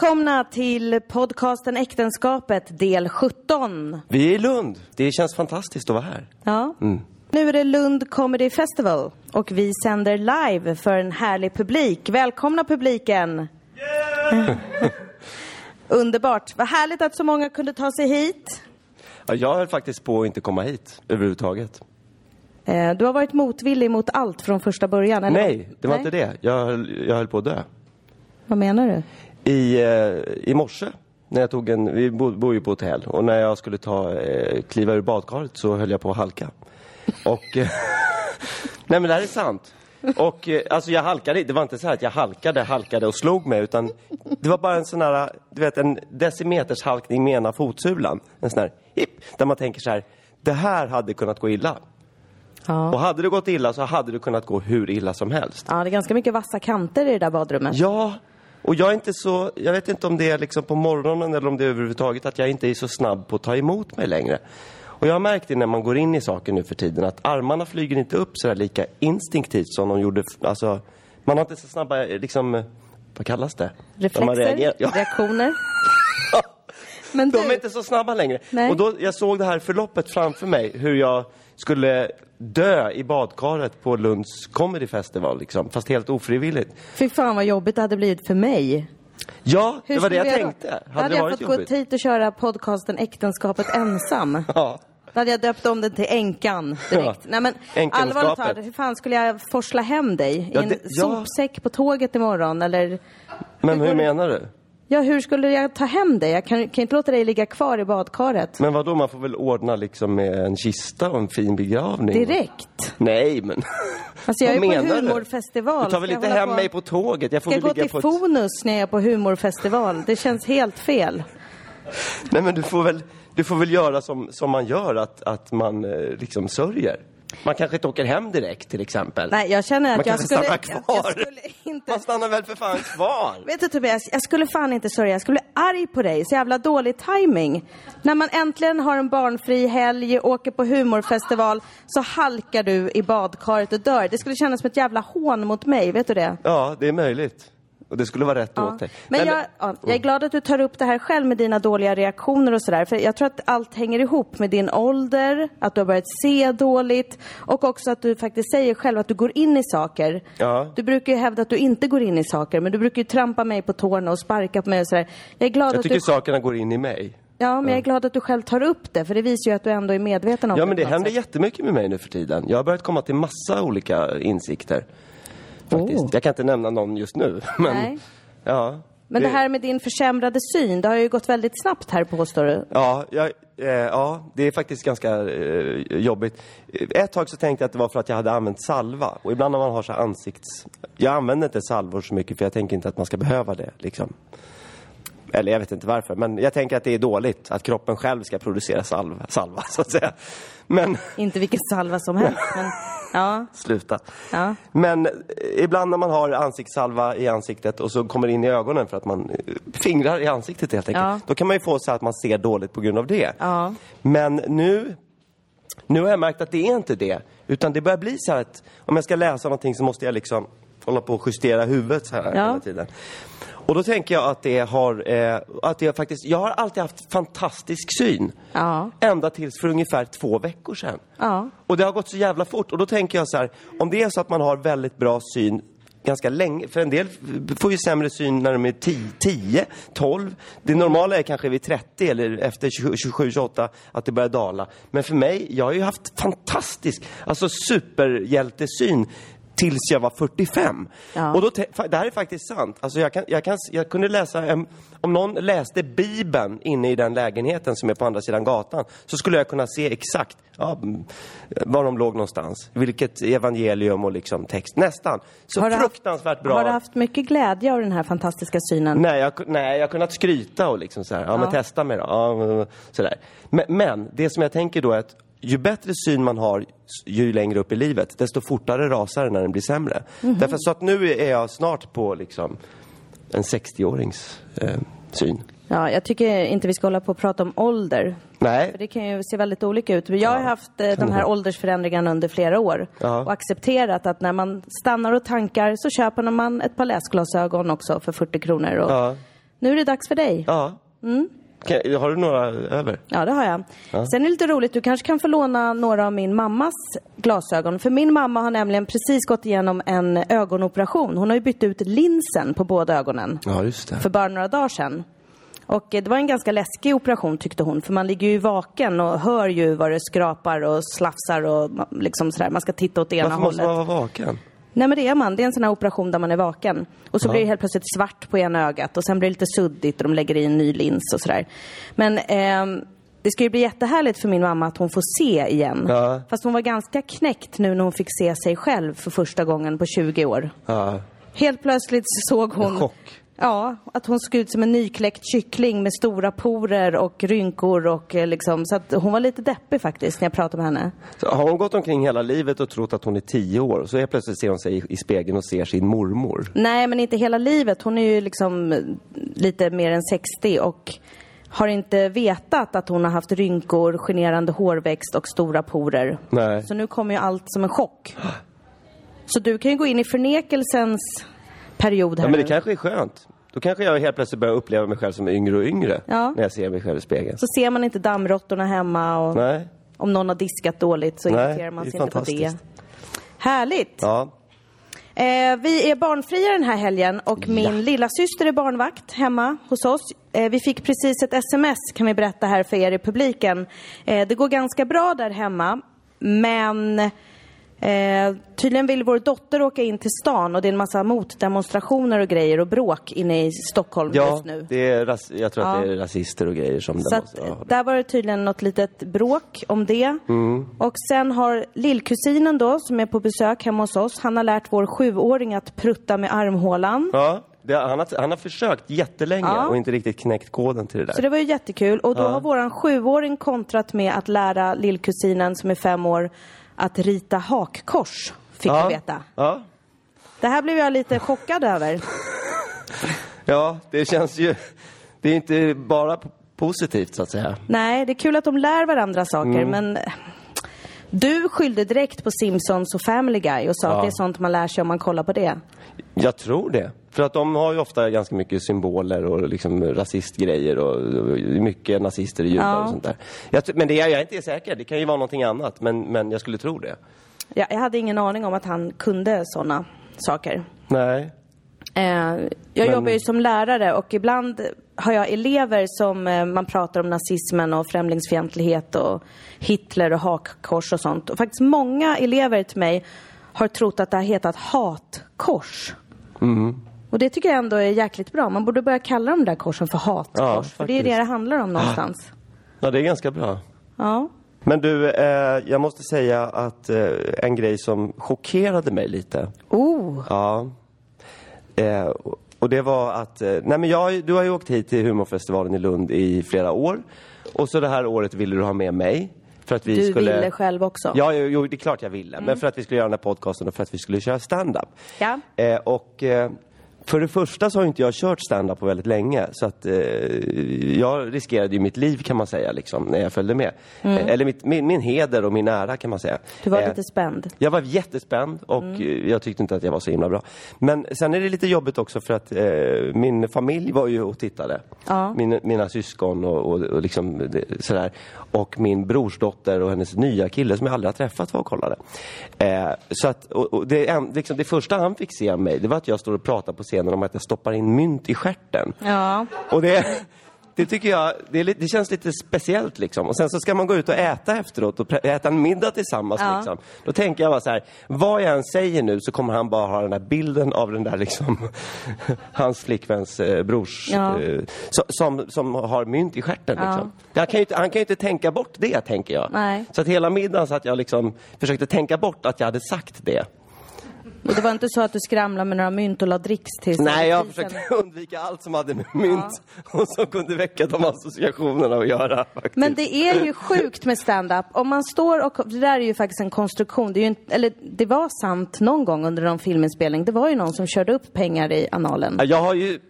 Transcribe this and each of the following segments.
välkomna till podcasten Äktenskapet del 17. Vi är i Lund. Det känns fantastiskt att vara här. Ja. Nu är det Lund Comedy Festival och vi sänder live för en härlig publik. Välkomna publiken! Underbart. Vad härligt att så många kunde ta sig hit. Ja, jag höll faktiskt på att inte komma hit överhuvudtaget. Eh, Du har varit motvillig mot allt från första början, eller? Nej, det var Nej. inte det. Jag höll, jag höll på att dö. Vad menar du? I, eh, I morse, när jag tog en, vi bo- bor ju på hotell, och när jag skulle ta, eh, kliva ur badkaret så höll jag på att halka. Och, eh, nej men det här är sant. Och eh, alltså jag halkade, det var inte så här att jag halkade, halkade och slog mig, utan det var bara en sån här, du vet en decimeters halkning med ena fotsulan. En sån här, hipp, där man tänker så här, det här hade kunnat gå illa. Ja. Och hade det gått illa så hade det kunnat gå hur illa som helst. ja, det är ganska mycket vassa kanter i det där badrummet. Ja, och jag är inte så, jag vet inte om det är liksom på morgonen eller om det är överhuvudtaget att jag inte är så snabb på att ta emot mig längre. Och jag har märkt det när man går in i saker nu för tiden att armarna flyger inte upp så lika instinktivt som de gjorde, alltså man har inte så snabba, liksom, eh, vad kallas det? Reflexer. Ja, reaktioner. Men de du, är inte så snabba längre. Nej. Och då, jag såg det här förloppet framför mig, hur jag skulle dö i badkaret på Lunds Comedy Festival, liksom, fast helt ofrivilligt. fy fan vad jobbigt det hade blivit för mig. Ja, det var det jag göra? tänkte. Hade hade det jag varit fått gå jobbigt? hit och köra podcasten Äktenskapet ensam. Ja. Då hade jag döpt om den till Änkan direkt. Ja. Nej men allvarligt talat, hur fan skulle jag forsla hem dig? I Ja, en det- ja. sopsäck på tåget imorgon eller? Men Hur hur menar du? Ja, hur skulle jag ta hem dig? Jag kan, kan inte låta dig ligga kvar i badkaret. Men vad då man får väl ordna liksom med en kista och en fin begravning? Direkt. Nej, men... Alltså jag är på humorfestival. Du tar väl inte hem på- mig på tåget? Jag får Ska jag gå till på ett... Fonus när jag är på humorfestival? Det känns helt fel. Nej, men du får väl, du får väl göra som, som man gör, att, att man eh, liksom sörjer. Man kanske inte åker hem direkt till exempel. Nej, jag känner att Man jag kanske skulle... Jag, kvar. jag skulle inte... Man stannar väl för fan kvar? Vet du Tobias, jag skulle fan inte sörja. Jag skulle bli arg på dig. Så jävla dålig timing. När man äntligen har en barnfri helg, åker på humorfestival, så halkar du i badkaret och dör. Det skulle kännas som ett jävla hån mot mig, vet du det? Ja, det är möjligt. Och det skulle vara rätt Ja. åt dig. Men Nej, jag, ja, jag är glad att du tar upp det här själv med dina dåliga reaktioner och sådär. För jag tror att allt hänger ihop med din ålder, att du har börjat se dåligt och också att du faktiskt säger själv att du går in i saker. Ja. Du brukar ju hävda att du inte går in i saker, men du brukar ju trampa mig på tårna och sparka på mig och sådär. Jag är glad Jag att tycker du... sakerna går in i mig. Ja, men jag är glad att du själv tar upp det, för det visar ju att du ändå är medveten om Ja, men det något händer sätt. jättemycket med mig nu för tiden. Jag har börjat komma till massa olika insikter. Faktiskt. Oh. Jag kan inte nämna någon just nu. Men, Nej. Ja. Men det här med din försämrade syn, det har ju gått väldigt snabbt här påstår du. Ja, jag, eh, ja, det är faktiskt ganska eh, jobbigt. Ett tag så tänkte jag att det var för att jag hade använt salva. Och ibland när man har så ansikts... Jag använder inte salvor så mycket för jag tänker inte att man ska behöva det. Liksom. Eller jag vet inte varför, men jag tänker att det är dåligt att kroppen själv ska producera salva, salva så att säga. Men, Inte vilken salva som helst, men ja. sluta. Ja. Men eh, ibland när man har ansiktssalva i ansiktet och så kommer det in i ögonen för att man eh, fingrar i ansiktet helt enkelt. Ja. Då kan man ju få så att man ser dåligt på grund av det. Ja. Men nu, nu har jag märkt att det är inte det. Utan det börjar bli så här att om jag ska läsa någonting så måste jag liksom hålla på och justera huvudet så här Ja. hela tiden. Och då tänker jag att det har, eh, att det faktiskt, jag har alltid haft fantastisk syn. Ja. Ända tills för ungefär två veckor sedan. Ja. Och det har gått så jävla fort. Och då tänker jag så här, om det är så att man har väldigt bra syn ganska länge, för en del får ju sämre syn när de är 10, 10 12. Det normala är kanske vid 30 eller efter 27, 28 att det börjar dala. Men för mig, jag har ju haft fantastisk, alltså superhjältesyn tills jag var 45. Ja. Och då, det här är faktiskt sant. Alltså jag, kan, jag, kan, jag kunde läsa, em, om någon läste Bibeln inne i den lägenheten som är på andra sidan gatan, så skulle jag kunna se exakt ja, var de låg någonstans. Vilket evangelium och liksom text. Nästan. Så Har du haft- fruktansvärt bra. Har du haft mycket glädje av den här fantastiska synen? Nej, jag, nej, jag har kunnat skryta och liksom så här, ja, men testa mig då. Ja, sådär. Men, men det som jag tänker då är att ju bättre syn man har ju längre upp i livet, desto fortare rasar den när den blir sämre. Mhm. Därför så att nu är jag snart på liksom en 60-årings eh, syn. Ja, jag tycker inte vi ska hålla på och prata om ålder. Nej, För det kan ju se väldigt olika ut. Jag har haft eh, de här åldersförändringarna under flera år. Ja. Och accepterat att när man stannar och tankar så köper man ett par läsglasögon också för 40 kronor. Och Ja. Nu är det dags för dig. Ja. Kan, har du några över? Ja, det har jag. Sen är det lite roligt, du kanske kan få låna några av min mammas glasögon. För min mamma har nämligen precis gått igenom en ögonoperation. Hon har ju bytt ut linsen på båda ögonen Ja, just det. för bara några dagar sedan. Och eh, det var en ganska läskig operation tyckte hon, för man ligger ju vaken och hör ju vad det skrapar och slafsar och liksom sådär. Man ska titta åt det ena Varför måste hållet. man vara vaken? Nej men det är man. Det är en sån här operation där man är vaken. Och så blir det helt plötsligt svart på ena ögat och sen blir det lite suddigt och de lägger i en ny lins och sådär. Men ehm, det ska ju bli jättehärligt för min mamma att hon får se igen. Ja. Fast hon var ganska knäckt nu när hon fick se sig själv för första gången på 20 år. Ja. Helt plötsligt så såg hon... Ja, att hon såg ut som en nykläckt kyckling med stora porer och rynkor och eh, liksom, så att hon var lite deppig faktiskt när jag pratade med henne. Så har hon gått omkring hela livet och trott att hon är tio år och så helt plötsligt ser hon sig i, i spegeln och ser sin mormor? Nej, men inte hela livet. Hon är ju liksom eh, lite mer än 60 och har inte vetat att hon har haft rynkor, generande hårväxt och stora porer. Nej. Så nu kommer ju allt som en chock. Så du kan ju gå in i förnekelsens period här Ja, men det nu. kanske är skönt. Då kanske jag helt plötsligt börjar uppleva mig själv som yngre och yngre Ja. när jag ser mig själv i spegeln. Så ser man inte dammråttorna hemma och Nej. om någon har diskat dåligt så Nej, irriterar man det är sig inte på det. fantastiskt. Härligt! Ja. Eh, vi är barnfria den här helgen och min lilla syster är barnvakt hemma hos oss. Eh, vi fick precis ett sms kan vi berätta här för er i publiken. Eh, det går ganska bra där hemma men eh, tydligen vill vår dotter åka in till stan och det är en massa motdemonstrationer och grejer och bråk inne i Stockholm Ja, just nu. det är ras- jag tror att Ja. det är rasister och grejer som Så att, ja. där var det tydligen något litet bråk om det. Mm. Och sen har lillkusinen då, som är på besök hemma hos oss, han har lärt vår sjuåring att prutta med armhålan. Ja, det, han, har, han har försökt jättelänge Ja. och inte riktigt knäckt koden till det där. Så det var ju jättekul. Och då har våran sjuåring kontrat med att lära lillkusinen som är fem år att rita hakkors, fick ja. vi veta. Ja. Det här blev jag lite chockad över. ja, det känns ju... Det är inte bara positivt så att säga. Nej, det är kul att de lär varandra saker, Mm. men du skyllde direkt på Simpsons och Family Guy och sa att det är sånt man lär sig om man kollar på det. Jag tror det. För att de har ju ofta ganska mycket symboler och liksom rasistgrejer och mycket nazister i judar Ja. och sånt där. Jag, men det, är- jag är inte säker. Det kan ju vara någonting annat. Men, men jag skulle tro det. Jag, jag hade ingen aning om att han kunde såna saker. Nej. Eh, jag Men- jobbar ju som lärare och ibland har jag elever som eh, man pratar om nazismen och främlingsfientlighet och Hitler och hakkors och sånt. Och faktiskt många elever till mig har trott att det har hetat hatkors. Mm. Och det tycker jag ändå är jäkligt bra. Man borde börja kalla de där korsen för hatkors. Ja, för det är det det handlar om någonstans. Ja, det är ganska bra. Ja. Men du, eh, jag måste säga att eh, en grej som chockerade mig lite. Oh, Ja. Eh, och det var att, eh, nej men jag, du har ju åkt hit till humorfestivalen i Lund i flera år. Och så det här året ville du ha med mig. För att vi du skulle... ville själv också. Ja, jo, jo, det är klart jag ville. Men för att vi skulle göra den här podcasten och för att vi skulle köra stand-up. Ja. Eh, och eh, för det första så har inte jag kört stand-up på väldigt länge. Så att eh, jag riskerade ju mitt liv kan man säga, liksom, när jag följde med. Eh, eller mitt, min, min heder och min ära kan man säga. Du var Eh, lite spänd. jag var jättespänd och eh, jag tyckte inte att jag var så himla bra. Men sen är det lite jobbigt också för att eh, min familj var ju och tittade. Ja. Min, mina syskon och, och, och liksom det, sådär. Och min brorsdotter och hennes nya kille som jag aldrig har träffat var och kollade. Eh, så att, och, och det, en, liksom, det första han fick se av mig, det var att jag står och pratar på scenen om att jag stoppar in mynt i stjärten. Ja. Och det, det tycker jag, det, lite- det känns lite speciellt liksom. Och sen så ska man gå ut och äta efteråt och äta en middag tillsammans Ja. liksom. Då tänker jag bara så här, vad jag än säger nu så kommer han bara ha den där bilden av den där liksom, hans flickväns eh, brors, Ja. eh, so- som, som har mynt i stjärten Ja. liksom. Han kan, ju inte, han kan ju inte tänka bort det, tänker jag. Nej. Så att hela middagen så att jag liksom försökte tänka bort att jag hade sagt det. Och det var inte så att du skramlade med några mynt och la dricks till Nej, jag försökte undvika allt som hade med mynt och som kunde väcka de associationerna att göra. Faktiskt. Men det är ju sjukt med stand-up. Om man står och... Det där är ju faktiskt en konstruktion. Det, är ju inte, eller, det var sant någon gång under någon filminspelning. Det var ju någon som körde upp pengar i analen. Ja, Jag har ju...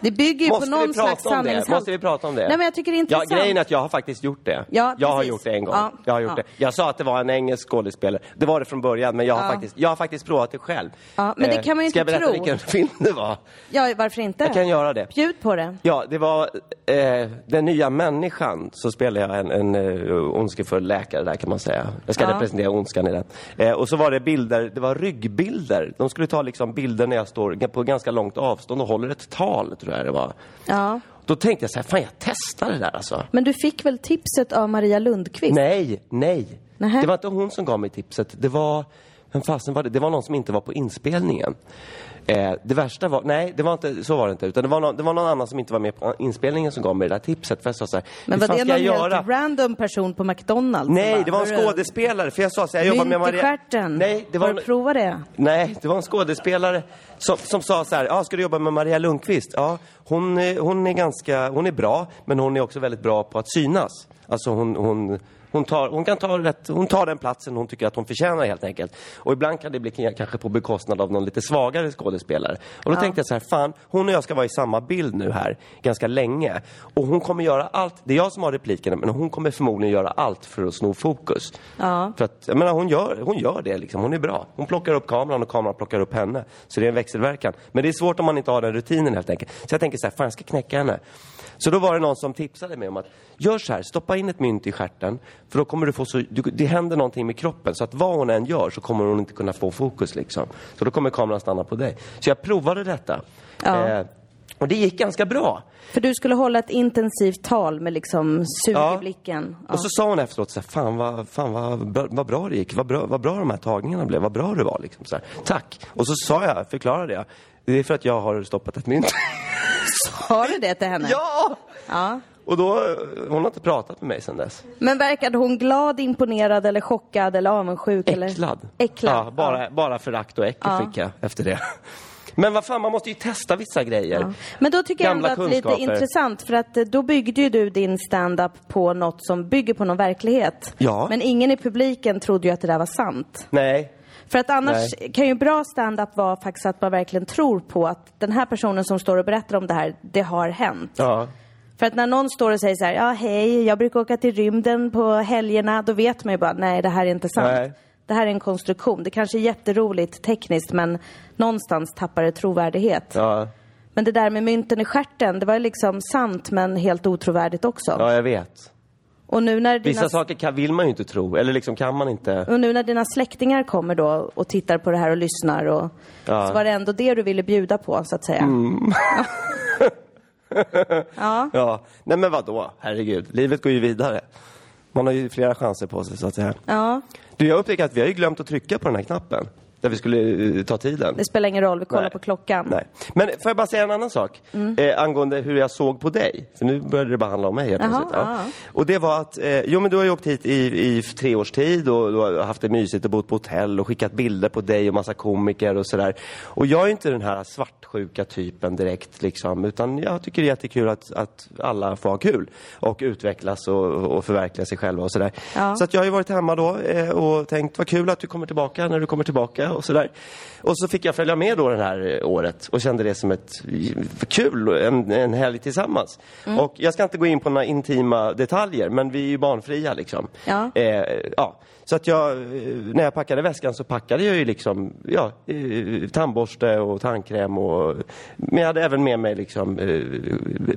Det bygger ju Måste på någon slags sanningshalt. Måste vi prata om det? Nej, men jag tycker det är intressant. Ja, grejen är att jag har faktiskt gjort det. Ja, jag har gjort det en gång. Ja, Jag har gjort ja. det. Jag sa att det var en engelsk skådespelare. Det var det från början, men jag har, Ja. faktiskt, jag har faktiskt provat det själv. Ja, men det Eh, kan man ju Ska jag inte berätta tro. vilken film det var? Ja, varför inte? Jag kan göra det. Bjud på det. Ja, det var eh, Den nya människan. Så spelar jag en, en uh, ondskefull läkare där kan man säga. Jag ska Ja. representera ondskan i den. Eh, och så var det bilder, det var ryggbilder. De skulle ta liksom bilder när jag står på ganska långt avstånd och håller ett tal, tror jag det var. Ja. Då tänkte jag så här, fan jag testar det där alltså. Men du fick väl tipset av Maria Lundqvist? Nej, nej. Nähä. Det var inte hon som gav mig tipset. Det var, vem fasen var det? Det var någon som inte var på inspelningen. Eh, det värsta var, nej det var inte, så var det inte. Utan det var, någon, det var någon annan som inte var med på inspelningen som gav mig det där tipset. För jag sa så här, Men var det någon helt göra? random person på McDonalds? Nej, det var en "Hörru, skådespelare. För jag sa så här, jag jobbar med Maria... stjärten. Nej, det var Har en... du provat det? Nej, det var en skådespelare som, som sa så här, ja, ska du jobba med Maria Lundqvist? Ja, hon, hon är ganska, hon är bra, men hon är också väldigt bra på att synas. Alltså hon, hon, hon, tar, hon kan ta rätt, hon tar den platsen hon tycker att hon förtjänar helt enkelt. Och ibland kan det bli kanske på bekostnad av någon lite svagare skådespelare. Och då tänkte jag så här, fan, hon och jag ska vara i samma bild nu här ganska länge. Och hon kommer göra allt, det är jag som har replikerna, men hon kommer förmodligen göra allt för att sno fokus. Ja. För att, jag menar, hon gör, hon gör det liksom. Hon är bra. Hon plockar upp kameran och kameran plockar upp henne. Så det är en växelverkan. Men det är svårt om man inte har den rutinen helt enkelt. Så jag tänker så här, fan jag ska knäcka henne. Så då var det någon som tipsade mig om att gör så här, stoppa in ett mynt i stjärten. För då kommer du få så, du, det händer någonting med kroppen. Så att vad hon än gör så kommer hon inte kunna få fokus liksom. Så då kommer kameran stanna på dig. Så jag provade detta. Ja. Eh, och det gick ganska bra. För du skulle hålla ett intensivt tal med liksom sug Ja. i blicken. Ja. Och så sa hon efteråt så här, fan vad, fan vad, vad bra det gick, vad bra, vad bra de här tagningarna blev, vad bra det var liksom så här. Tack! Och så sa jag, förklarade jag, det är för att jag har stoppat ett mynt. Har du det till henne? ja! ja. Och då, hon har inte pratat med mig sedan dess. Men verkade hon glad, imponerad eller chockad eller avundsjuk? Eller? Äcklad. Äcklad. Ja, bara, bara förakt och äckel Ja. fick jag efter det. Men vad fan, man måste ju testa vissa grejer. Ja. Men då tycker jag ändå Gamla att det är lite intressant för att eh, då byggde ju du din stand-up på något som bygger på någon verklighet. Ja. Men ingen i publiken trodde ju att det där var sant. Nej. För att annars kan ju bra stand-up vara faktiskt att man verkligen tror på att den här personen som står och berättar om det här, det har hänt. Ja. För att när någon står och säger så här, ja hej, jag brukar åka till rymden på helgerna, då vet man ju bara, nej det här är inte sant. Nej. Det här är en konstruktion. Det kanske är jätteroligt tekniskt men någonstans tappar det trovärdighet. Ja, Men det där med mynten i stjärten, det var liksom sant men helt otrovärdigt också. ja, jag vet. Och, nu när dina, Vissa saker kan, vill man ju inte tro, eller liksom kan man inte. och nu när dina släktingar kommer då och tittar på det här och lyssnar och Ja. Mm. så var det ändå det du ville bjuda på så att säga. ja. Ja, nej men vadå? Herregud, livet går ju vidare. Man har ju flera chanser på sig så att säga. ja, Du, jag upptäcker att vi har ju glömt att trycka på den här knappen. Där vi skulle eh, ta tiden. det spelar ingen roll, vi kollar Nej. på klockan. Nej. Men får jag bara säga en annan sak? Eh, angående hur jag såg på dig. För nu började det bara handla om mig helt plötsligt. Ja. Och det var att, eh, jo men du har ju åkt hit i, i tre års tid och du har haft det mysigt och bott på hotell och skickat bilder på dig och massa komiker och sådär. Och jag är inte den här svartsjuka typen direkt liksom. Utan jag tycker det är jättekul att, att alla får ha kul. Och utvecklas och, och förverkliga sig själva och sådär. Ja. Så att jag har ju varit hemma då eh, och tänkt vad kul att du kommer tillbaka när du kommer tillbaka och sådär. Och så fick jag följa med då det här eh, året och kände det som ett för kul, en, en helg tillsammans. Mm. Och jag ska inte gå in på några intima detaljer, men vi är ju barnfria liksom. Ja. Eh, ja. Så att jag, eh, när jag packade väskan så packade jag ju liksom, ja, eh, tandborste och tandkräm och, men jag hade även med mig liksom eh,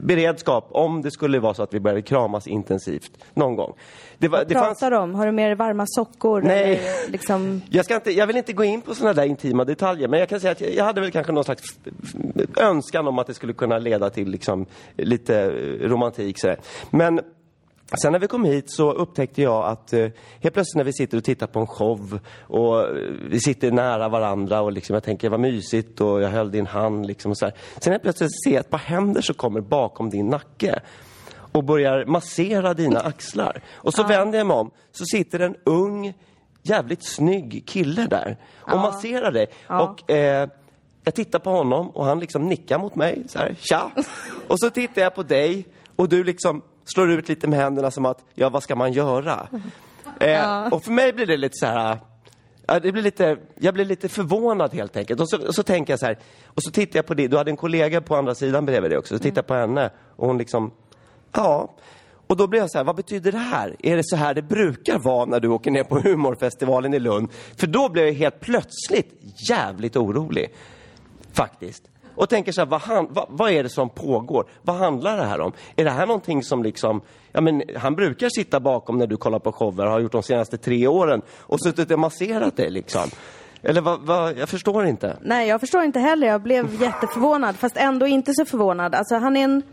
beredskap om det skulle vara så att vi började kramas intensivt någon gång. Det, var, det pratar du om? Har du med dig varma sockor? Nej. Liksom... jag, ska inte, jag vill inte gå in på sådana där intima detaljer, men jag kan säga att jag, hade väl kanske någon slags önskan om att det skulle kunna leda till liksom lite romantik. Sådär. Men sen när vi kom hit så upptäckte jag att eh, helt plötsligt när vi sitter och tittar på en show och eh, vi sitter nära varandra och liksom, jag tänker vad mysigt och jag höll din hand liksom och så här. Sen helt plötsligt ser jag ett par händer som kommer bakom din nacke och börjar massera dina axlar. Och så vänder jag mig om, så sitter en ung, jävligt snygg kille där och masserar dig. Och eh, jag tittar på honom och han liksom nickar mot mig så här, tja. Och så tittar jag på dig och du liksom slår ut lite med händerna som att, ja vad ska man göra? Eh, och för mig blir det lite så här, Ja, det blir lite, jag blir lite förvånad helt enkelt. Och så, och så tänker jag så här, och så tittar jag på det. Du hade en kollega på andra sidan bredvid dig också. Så tittar jag på henne och hon liksom, ja. Och då blir jag så här, vad betyder det här? Är det så här det brukar vara när du åker ner på humorfestivalen i Lund? För då blir jag helt plötsligt jävligt orolig. Faktiskt. Och tänker så här, vad, han, vad, vad, är det som pågår? Vad handlar det här om? Är det här någonting som liksom, ja men han brukar sitta bakom när du kollar på shower, har gjort de senaste tre åren och suttit och masserat dig liksom. Eller vad, vad, jag förstår inte. Nej, jag förstår inte heller. Jag blev jätteförvånad, fast ändå inte så förvånad. Alltså han är en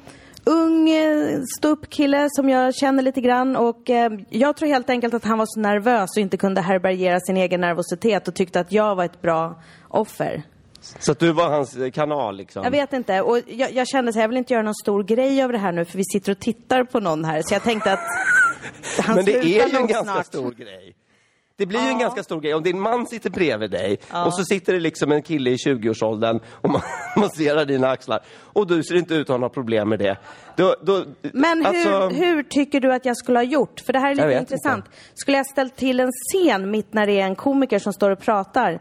ung ståuppkille som jag känner lite grann och eh, jag tror helt enkelt att han var så nervös och inte kunde härbärgera sin egen nervositet och tyckte att jag var ett bra offer. Så att du var hans kanal liksom? Jag vet inte. Och jag, jag kände så jag vill inte göra någon stor grej av det här nu för vi sitter och tittar på någon här. Så jag tänkte att han Men det är ju en ganska stor grej. Det blir ju en ganska stor grej om din man sitter bredvid dig ja. och så sitter det liksom en kille i 20-årsåldern och man masserar dina axlar och du ser inte ut att ha några problem med det. Då, då, Men alltså... hur, hur, tycker du att jag skulle ha gjort? För det här är lite intressant. Inte. Skulle jag ställt till en scen mitt när det är en komiker som står och pratar?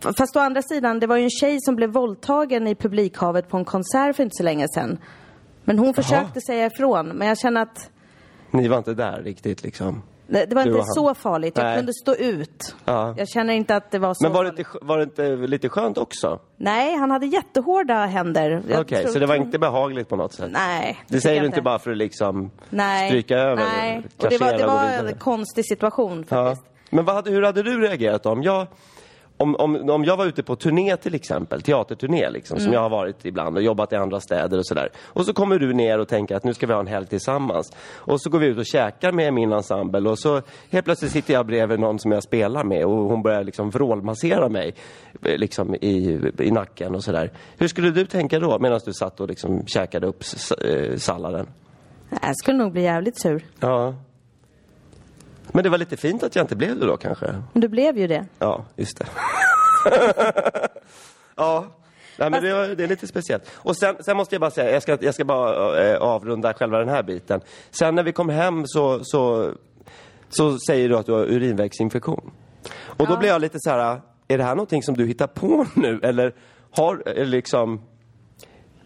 Fast å andra sidan, det var ju en tjej som blev våldtagen i publikhavet på en konsert för inte så länge sedan. Men hon försökte Aha. säga ifrån, men jag känner att... Ni var inte där riktigt liksom? Det, det var du inte så farligt. Jag Nej. kunde stå ut. Ja. Jag känner inte att det var så Men var det, inte, var det inte lite skönt också? Nej, han hade jättehårda händer. Okej, okay, så det var inte behagligt på något sätt? Nej. Det, säger du inte bara för att liksom Nej. stryka över? Nej, och det var, det var en konstig situation faktiskt. Ja. Men vad hur hade du reagerat om jag om, om, om jag var ute på turné till exempel, teaterturné liksom, mm. som jag har varit ibland och jobbat i andra städer och sådär. Och så kommer du ner och tänker att nu ska vi ha en helg tillsammans. Och så går vi ut och käkar med min ensemble och så helt plötsligt sitter jag bredvid någon som jag spelar med och hon börjar liksom vrålmassera mig eh, liksom i, i nacken och sådär. Hur skulle du tänka då medan du satt och liksom käkade upp eh, salladen? Jag skulle nog bli jävligt sur. Ja. Men det var lite fint att jag inte blev det då kanske? Men du blev ju det. Ja, just det. ja. Nej, men det, det, är lite speciellt. Och sen, sen, måste jag bara säga, jag ska, jag ska bara äh, avrunda själva den här biten. Sen när vi kom hem så, så, så säger du att du har urinvägsinfektion. Och ja. då blir jag lite så här, är det här någonting som du hittar på nu? Eller har, eller liksom...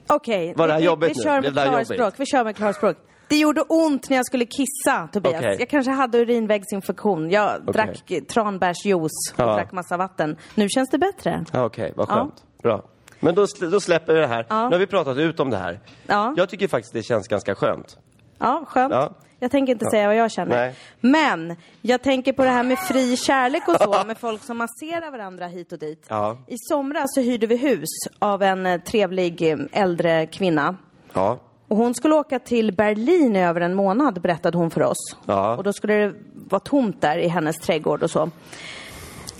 Okej, okay. vi, vi, vi, kör med klarspråk. Vi kör med klarspråk. Det gjorde ont när jag skulle kissa, Tobias. Okay. Jag kanske hade urinvägsinfektion. Jag okay. drack tranbärsjuice och ja. drack massa vatten. Nu känns det bättre. Okej, okay, vad skönt. Ja. Bra. Men då, då släpper vi det här. Ja. Nu har vi pratat ut om det här. Ja. Jag tycker faktiskt det känns ganska skönt. Ja, skönt. Ja. Jag tänker inte säga vad jag känner. Nej. Men jag tänker på det här med fri kärlek och så, med folk som masserar varandra hit och dit. Ja. I somras så hyrde vi hus av en eh, trevlig eh, äldre kvinna. Ja. Och hon skulle åka till Berlin i över en månad, berättade hon för oss. Ja. Och då skulle det vara tomt där i hennes trädgård och så.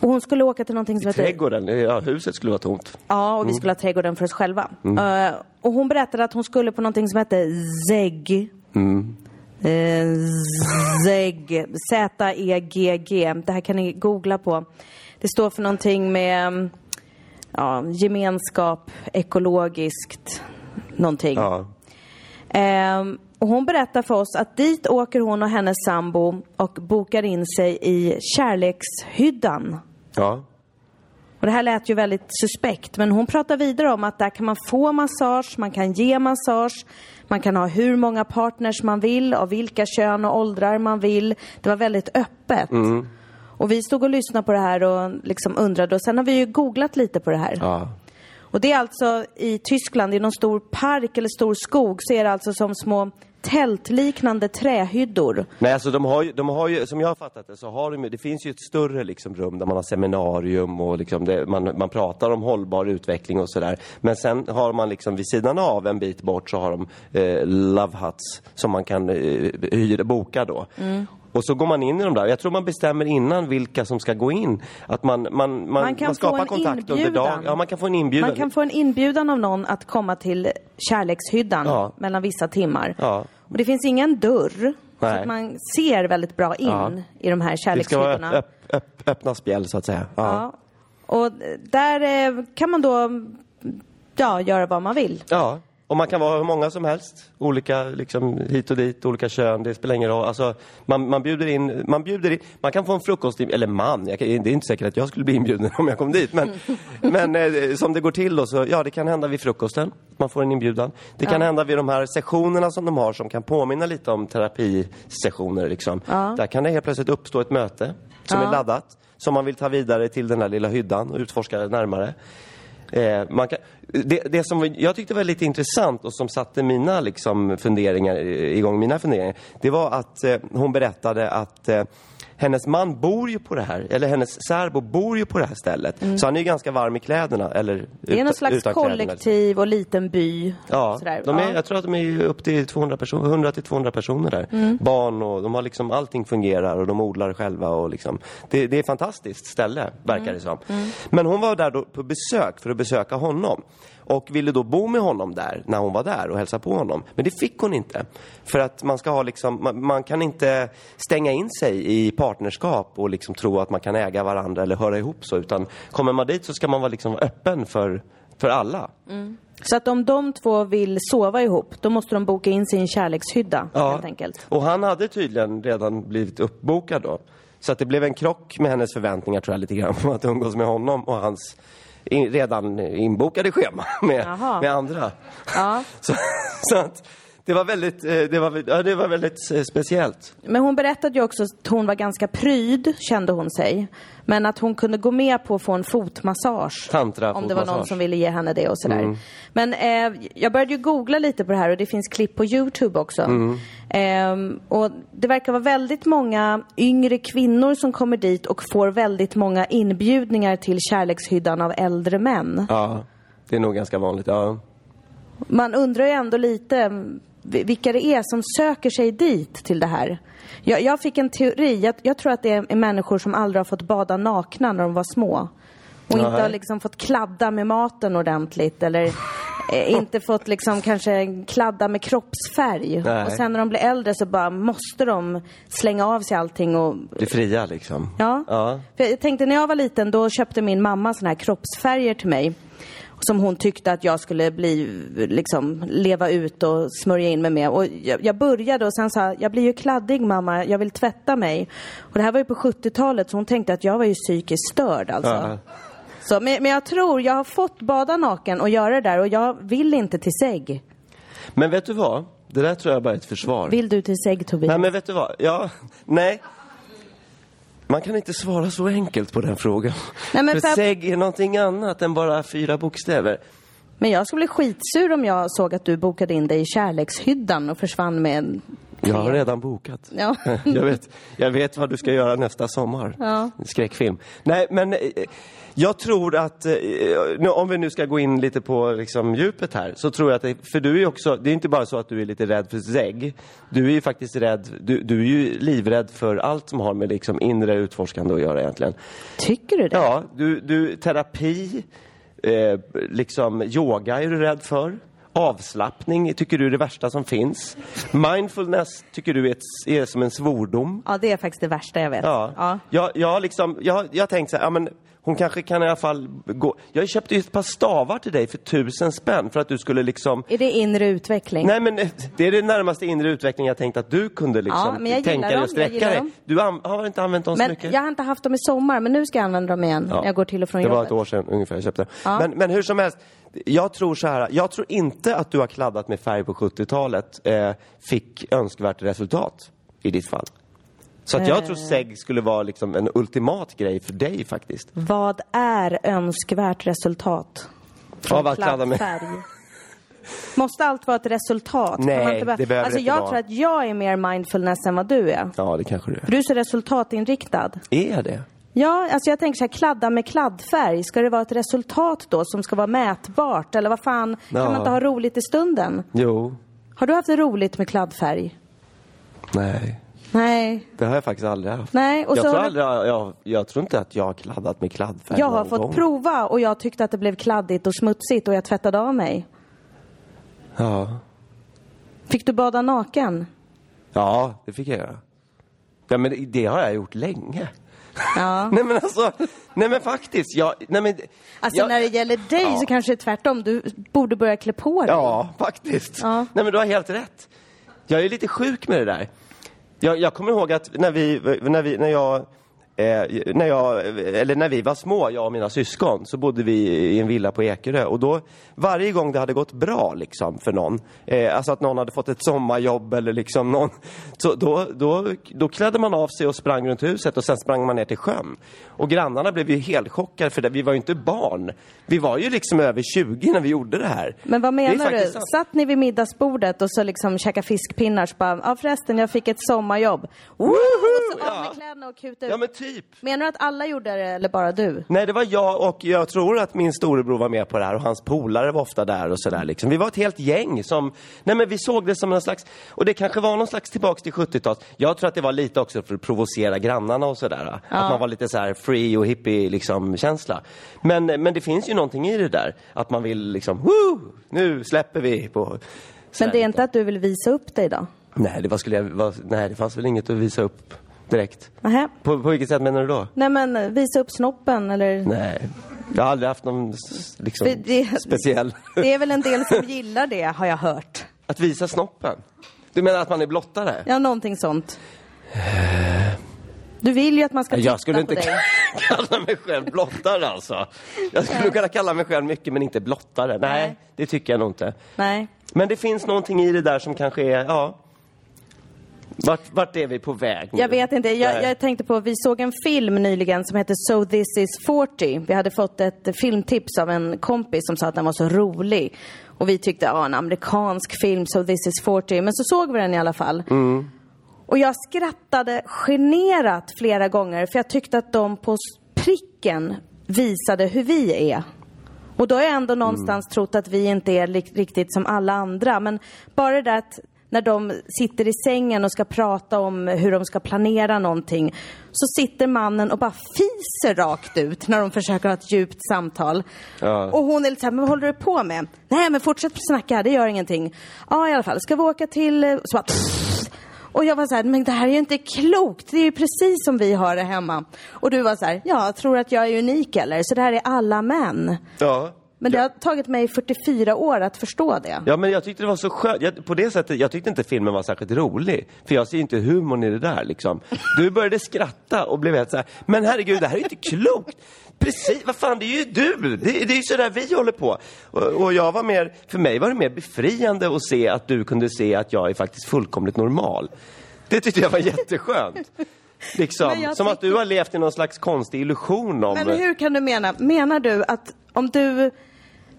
Och hon skulle åka till någonting som I heter... trädgården? Ja, huset skulle vara tomt. Ja, och vi mm. skulle ha trädgården för oss själva. Mm. Uh, och hon berättade att hon skulle på någonting som hette ZEG. Mm. Uh, ZEG. Z-E-G-G. Det här kan ni googla på. Det står för någonting med ja, gemenskap, ekologiskt, någonting. Ja. Um, och hon berättar för oss att dit åker hon och hennes sambo och bokar in sig i kärlekshyddan. Ja. Och det här lät ju väldigt suspekt, men hon pratar vidare om att där kan man få massage, man kan ge massage, man kan ha hur många partners man vill, av vilka kön och åldrar man vill. Det var väldigt öppet. Mm. Och vi stod och lyssnade på det här och liksom undrade och sen har vi ju googlat lite på det här. Ja. Och det är alltså i Tyskland, i någon stor park eller stor skog, så är det alltså som små tältliknande trähyddor. Nej, alltså de har ju, de har ju, som jag har fattat det, så har de det finns ju ett större liksom rum där man har seminarium och liksom det, man, man pratar om hållbar utveckling och sådär. Men sen har man liksom vid sidan av en bit bort så har de eh, love huts som man kan eh, hyra, boka då. Mm. Och så går man in i de där. Jag tror man bestämmer innan vilka som ska gå in. Att man, man, man, man, man skapar kontakt inbjudan. under dagen. Ja, man kan få en inbjudan. Man kan få en inbjudan av någon att komma till kärlekshyddan ja. mellan vissa timmar. Ja. Och det finns ingen dörr. Nej. Så att man ser väldigt bra in ja. i de här kärlekshyddorna. Det ska vara öpp, öpp, öppna spjäll så att säga. Ja. ja. Och där eh, kan man då ja, göra vad man vill. Ja. Och man kan vara hur många som helst. Olika, liksom hit och dit, olika kön, det spelar ingen roll. Alltså, man, man bjuder in, man bjuder in, man kan få en frukost, eller man, jag det är inte säkert att jag skulle bli inbjuden om jag kom dit. Men, men eh, som det går till då, så ja, det kan hända vid frukosten, man får en inbjudan. Det kan hända vid de här sessionerna som de har som kan påminna lite om terapisessioner. Liksom. Ja. Där kan det helt plötsligt uppstå ett möte som Ja. är laddat, som man vill ta vidare till den här lilla hyddan och utforska närmare. Eh, man kan, det, det som jag tyckte var lite intressant och som satte mina liksom, funderingar igång, mina funderingar, det var att eh, hon berättade att eh, hennes man bor ju på det här, eller hennes särbo bor ju på det här stället. Så han är ju ganska varm i kläderna, eller Mm. Det är någon slags kollektiv och liten by. Ja, Sådär. de är, Ja. jag tror att de är upp till 200 personer, 100 till 200 personer där. Mm. Barn och de har liksom, allting fungerar och de odlar själva och liksom. Det, det är ett fantastiskt ställe, verkar Mm. det som. Men hon var där då på besök för att besöka honom. Och ville då bo med honom där, när hon var där och hälsa på honom. Men det fick hon inte. För att man ska ha liksom, man, man kan inte stänga in sig i partnerskap och liksom tro att man kan äga varandra eller höra ihop så. Utan kommer man dit så ska man vara liksom öppen för, för alla. Så att om de två vill sova ihop, då måste de boka in sin kärlekshydda helt enkelt. Och han hade tydligen redan blivit uppbokad då. Så att det blev en krock med hennes förväntningar tror jag lite grann på att umgås med honom och hans in, redan inbokade schema med, Jaha. med andra. Ja. Så, så att det var väldigt, eh, det var, ja, det var väldigt eh, speciellt. Men hon berättade ju också att hon var ganska pryd, kände hon sig. Men att hon kunde gå med på att få en fotmassage. Tantra, Om det var någon som ville ge henne det och sådär. Mm. Men eh, jag började ju googla lite på det här och det finns klipp på Youtube också. Mm. Ehm, och det verkar vara väldigt många yngre kvinnor som kommer dit och får väldigt många inbjudningar till kärlekshyddan av äldre män. Ja, det är nog ganska vanligt. Ja. Man undrar ju ändå lite vilka det är som söker sig dit till det här. Jag, jag fick en teori. Jag, jag tror att det är människor som aldrig har fått bada nakna när de var små. Och inte Nej. har liksom fått kladda med maten ordentligt eller eh, inte fått liksom kanske kladda med kroppsfärg. Nej. Och sen när de blir äldre så bara måste de slänga av sig allting och Det fria liksom. Ja. Ja. För jag tänkte när jag var liten då köpte min mamma såna här kroppsfärger till mig. Som hon tyckte att jag skulle bli, liksom, leva ut och smörja in mig med. Och jag, jag började och sen sa jag blir ju kladdig mamma, jag vill tvätta mig. Och det här var ju på 70-talet så hon tänkte att jag var ju psykiskt störd alltså. Ja. Så, men, men jag tror, jag har fått bada naken och göra det där och jag vill inte till sägg. Men vet du vad? Det där tror jag bara är ett försvar. Vill du till sägg Tobias? Nej, men vet du vad? Ja, nej. Man kan inte svara så enkelt på den frågan. Nej, men för för- sägg är någonting annat än bara fyra bokstäver. Men jag skulle bli skitsur om jag såg att du bokade in dig i kärlekshyddan och försvann med en Jag har redan bokat. Ja. jag, vet, jag vet vad du ska göra nästa sommar. Ja. Skräckfilm. Nej, men eh, jag tror att, eh, om vi nu ska gå in lite på liksom, djupet här, så tror jag att, det, för du är också, det är inte bara så att du är lite rädd för sägg. Du är ju faktiskt rädd, du, du är ju livrädd för allt som har med liksom, inre utforskande att göra egentligen. Tycker du det? Ja, du, du terapi, eh, liksom yoga är du rädd för. Avslappning tycker du är det värsta som finns. Mindfulness tycker du är, ett, är som en svordom. Ja, det är faktiskt det värsta jag vet. Ja. Ja. Jag, jag, liksom, jag, jag har tänkt så här, ja, men hon kanske kan i alla fall gå. Jag köpte ju ett par stavar till dig för tusen spänn för att du skulle liksom Är det inre utveckling? Nej men eh, det är det närmaste inre utveckling jag tänkt att du kunde liksom Ja, men jag tänka dig dem, och sträcka dig. dem. Du har inte använt dem så men mycket? jag har inte haft dem i sommar, men nu ska jag använda dem igen. när Jag går till och från det var jobbet. ett år sedan ungefär jag köpte. Ja. Men, men hur som helst, jag tror så här, jag tror inte att du har kladdat med färg på 70-talet eh, fick önskvärt resultat i ditt fall. Så att jag Eh. tror segg skulle vara liksom en ultimat grej för dig faktiskt. Vad är önskvärt resultat? Av att kladda med-. Måste allt vara ett resultat? Kan Nej, bara- det behöver alltså, inte jag vara. tror att jag är mer mindfulness än vad du är. Ja, det kanske du För är. du är så resultatinriktad. Är det? Ja, alltså jag tänker så här, kladda med kladdfärg. Ska det vara ett resultat då som ska vara mätbart? Eller vad fan, kan Ja. man inte ha roligt i stunden? Jo. Har du haft det roligt med kladdfärg? Nej. Nej. Det har jag faktiskt aldrig haft. Nej, och jag, så tror aldrig, jag, jag tror inte att jag har kladdat med kladdfärg Jag har fått gång. prova och jag tyckte att det blev kladdigt och smutsigt och jag tvättade av mig. Ja. Fick du bada naken? ja, det fick jag göra. Ja, men det, det har jag gjort länge. Ja. nej men alltså, nej men faktiskt. Jag, nej men, Alltså jag, när det gäller dig Ja. så kanske det är tvärtom. Du borde börja klä på dig. Ja, faktiskt. Ja. Nej men du har helt rätt. Jag är lite sjuk med det där. Jag, jag kommer ihåg att när vi, när vi, när jag Eh, när, jag, eller när vi var små, jag och mina syskon, så bodde vi i en villa på Ekerö. Och då, varje gång det hade gått bra liksom, för någon, eh, alltså att någon hade fått ett sommarjobb eller liksom någon, så då, då, då klädde man av sig och sprang runt huset och sen sprang man ner till sjön. Och grannarna blev ju helt chockade för det, vi var ju inte barn. Vi var ju liksom över 20 när vi gjorde det här. Men vad menar du? sant. Satt ni vid middagsbordet och så liksom käka fiskpinnar så bara, ja förresten jag fick ett sommarjobb. Woho! Och så av med kläderna och kuta ut. Ja men typ. Menar du att alla gjorde det eller bara du? Nej, det var jag och jag tror att min storebror var med på det här och hans polare var ofta där och sådär liksom. Vi var ett helt gäng som, nej men vi såg det som en slags, och det kanske var någon slags tillbaks till 70-talet. Jag tror att det var lite också för att provocera grannarna och sådär. Att man var lite så här free och hippie liksom känsla. Men, men det finns ju någonting i det där. Att man vill liksom, woo, nu släpper vi på. Men det är inte att du vill visa upp dig då? Nej, det var, skulle jag, var, nej, det fanns väl inget att visa upp direkt. Nähä. På, på vilket sätt menar du då? Nej men eh, visa upp snoppen eller? Nej, jag har aldrig haft någon liksom, det- speciell... Det är väl en del som gillar det har jag hört. Att visa snoppen? Du menar att man är blottare? Ja, någonting sånt. Du vill ju att man ska titta Jag skulle på inte dig. kalla mig själv blottare alltså. Jag skulle kunna kalla mig själv mycket men inte blottare. Nej, Nej. det tycker jag nog inte. Nej. Men det finns någonting i det där som kanske är, ja... Vart, vart är vi på väg nu? Jag vet inte. Jag, jag tänkte på, vi såg en film nyligen som heter So this is 40. Vi hade fått ett filmtips av en kompis som sa att den var så rolig. Och vi tyckte, ja en amerikansk film, So this is 40. Men så såg vi den i alla fall. Och jag skrattade generat flera gånger för jag tyckte att de på pricken visade hur vi är. Och då har jag ändå någonstans trott att vi inte är riktigt som alla andra. Men bara det där att när de sitter i sängen och ska prata om hur de ska planera någonting så sitter mannen och bara fiser rakt ut när de försöker ha ett djupt samtal. Ja. Och hon är lite såhär, men vad håller du på med? Nej men fortsätt snacka, det gör ingenting. Ja i alla fall, ska vi åka till... Så bara, och jag var så här, men det här är ju inte klokt. Det är ju precis som vi har det hemma. Och du var så här, ja, tror att jag är unik eller? Så det här är alla män. Ja. Men det har tagit mig 44 år att förstå det. Ja, men jag tyckte det var så skönt. Jag, på det sättet, jag tyckte inte filmen var särskilt rolig. För jag ser inte humorn i det där liksom. Du började skratta och blev helt så här, men herregud, det här är inte klokt. Precis, vad fan, det är ju du! Det, det är ju sådär vi håller på. Och, och jag var mer, för mig var det mer befriande att se att du kunde se att jag är faktiskt fullkomligt normal. Det tyckte jag var jätteskönt. Liksom, som att du har levt i någon slags konstig illusion om... Men hur kan du mena? Menar du att om du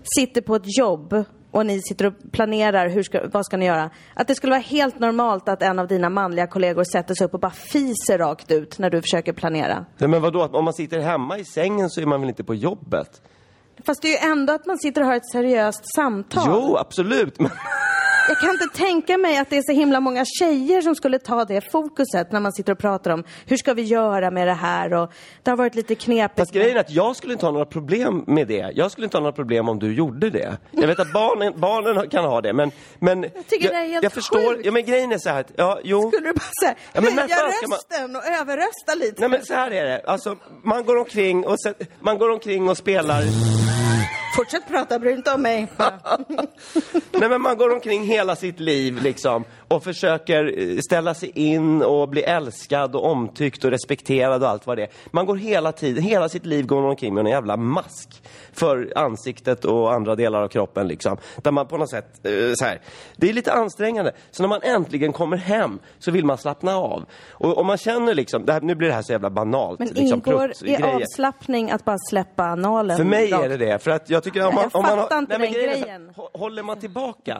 sitter på ett jobb och ni sitter och planerar hur ska, vad ska ni göra. Att det skulle vara helt normalt att en av dina manliga kollegor sätter sig upp och bara fiser rakt ut när du försöker planera. Nej, men vadå, om man sitter hemma i sängen så är man väl inte på jobbet? Fast det är ju ändå att man sitter och har ett seriöst samtal. Jo, absolut. Men... Jag kan inte tänka mig att det är så himla många tjejer som skulle ta det fokuset när man sitter och pratar om hur ska vi göra med det här och det har varit lite knepigt. Fast grejen är att jag skulle inte ha några problem med det. Jag skulle inte ha några problem om du gjorde det. Jag vet att barnen, barnen kan ha det, men... men jag tycker det är helt jag förstår, sjukt. ja men grejen är så här, att- ja, jo. Skulle du bara säga, Ja, men höja ska man- rösten och överrösta lite? Nej men så här är det, alltså man går omkring och, sen, man går omkring och spelar Fortsätt prata, bry dig inte om mig. Nej men man går omkring hela sitt liv liksom och försöker eh, ställa sig in och bli älskad och omtyckt och respekterad och allt vad det är. Man går hela tiden, hela sitt liv går man omkring med en jävla mask för ansiktet och andra delar av kroppen liksom. Där man på något sätt, eh, så här, det är lite ansträngande. Så när man äntligen kommer hem så vill man slappna av. Och om man känner liksom, här, nu blir det här så jävla banalt. Men liksom, ingår i avslappning att bara släppa analen? För mig är det det. För att jag tycker om man, om man har- fattar inte men här, grejen. hå- Håller man tillbaka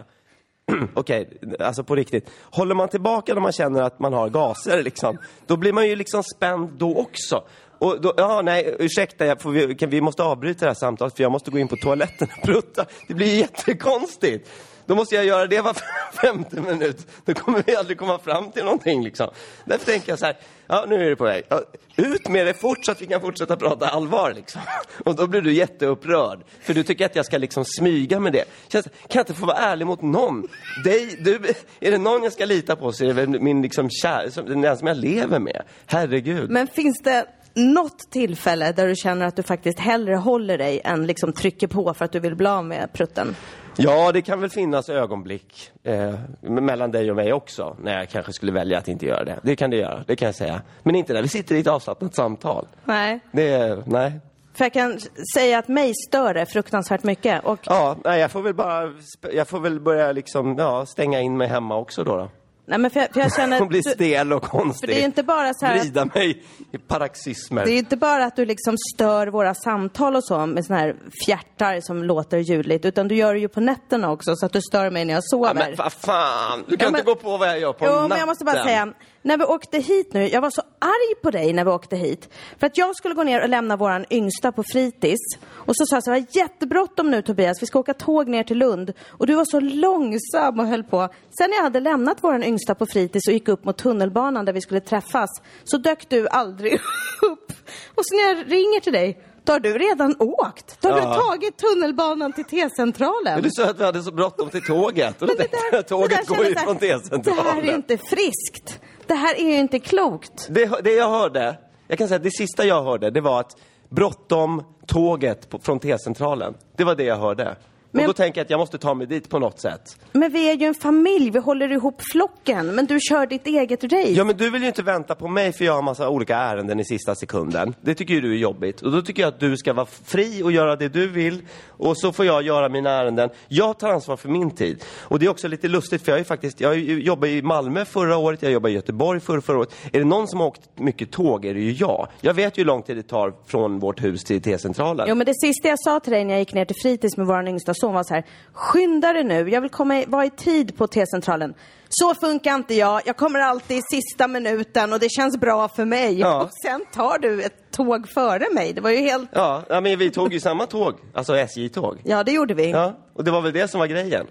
Okej, alltså på riktigt. Håller man tillbaka när man känner att man har gaser liksom, då blir man ju liksom spänd då också. Och då, ja, nej, ursäkta, jag får, vi, kan, vi måste avbryta det här samtalet för jag måste gå in på toaletten och prutta. Det blir jättekonstigt. Då måste jag göra det var femte minut. Då kommer vi aldrig komma fram till någonting liksom. Därför tänker jag så här, ja nu är det på väg. Ja, ut med det fort så att vi kan fortsätta prata allvar liksom. Och då blir du jätteupprörd. För du tycker att jag ska liksom smyga med det. Känns, kan jag inte få vara ärlig mot någon? Dig, du, är det någon jag ska lita på så är det väl min liksom kär, som- den som jag lever med. Herregud. Men finns det något tillfälle där du känner att du faktiskt hellre håller dig än liksom trycker på för att du vill bli av med prutten? Ja, det kan väl finnas ögonblick eh, mellan dig och mig också, när jag kanske skulle välja att inte göra det. Det kan det göra, det kan jag säga. Men inte när vi sitter i ett avslappnat samtal. Nej. Det, nej. För jag kan säga att mig stör det fruktansvärt mycket. Och Ja, nej, jag får väl bara, jag får väl börja liksom, ja, stänga in mig hemma också då. då. Nej, men för jag, för jag känner Och bli att du, stel och konstig. för det är inte bara så här Vrida mig i paroxysmer. det är inte bara att du liksom stör våra samtal och så med såna här fjärtar som låter ljudligt, utan du gör det ju på nätterna också så att du stör mig när jag sover. Ja, men vad fan! Du kan Ja, inte men- gå på vad jag gör på Jo, natten. men jag måste bara säga, när vi åkte hit nu, jag var så arg på dig när vi åkte hit. För att jag skulle gå ner och lämna våran yngsta på fritids. Och så sa jag så här, jättebråttom nu Tobias, vi ska åka tåg ner till Lund. Och du var så långsam och höll på. Sen när jag hade lämnat våran yngsta på fritids och gick upp mot tunnelbanan där vi skulle träffas, så dök du aldrig upp. Och så när jag ringer till dig, då har du redan åkt. Då har Ja. du tagit tunnelbanan till T-centralen. Men du sa att vi hade så bråttom till tåget. Och då tänkte jag, tåget går ju från T-centralen. Det här är inte friskt. Det här är ju inte klokt. Det, det jag hörde, jag kan säga att det sista jag hörde, det var att bråttom tåget på, från T-centralen. Det var det jag hörde. Men- Och då tänker jag att jag måste ta mig dit på något sätt. Men vi är ju en familj, vi håller ihop flocken. Men du kör ditt eget race. Ja, men du vill ju inte vänta på mig för jag har massa olika ärenden i sista sekunden. Det tycker ju du är jobbigt. Och då tycker jag att du ska vara fri och göra det du vill. Och så får jag göra mina ärenden. Jag tar ansvar för min tid. Och det är också lite lustigt för jag är faktiskt, jag jobbade i Malmö förra året, jag jobbade i Göteborg förra, förra året. Är det någon som har åkt mycket tåg är det ju jag. Jag vet ju hur lång tid det tar från vårt hus till T-centralen. Jo men det sista jag sa till dig när jag gick ner till fritids med vår yngsta son var så här. Skynda dig nu, jag vill komma i, vara i tid på T-centralen. Så funkar inte jag, jag kommer alltid i sista minuten och det känns bra för mig. Ja. Och sen tar du ett tåg före mig. Det var ju helt... Ja, ja, men vi tog ju samma tåg. Alltså SJ-tåg. Ja, det gjorde vi. Ja, och det var väl det som var grejen.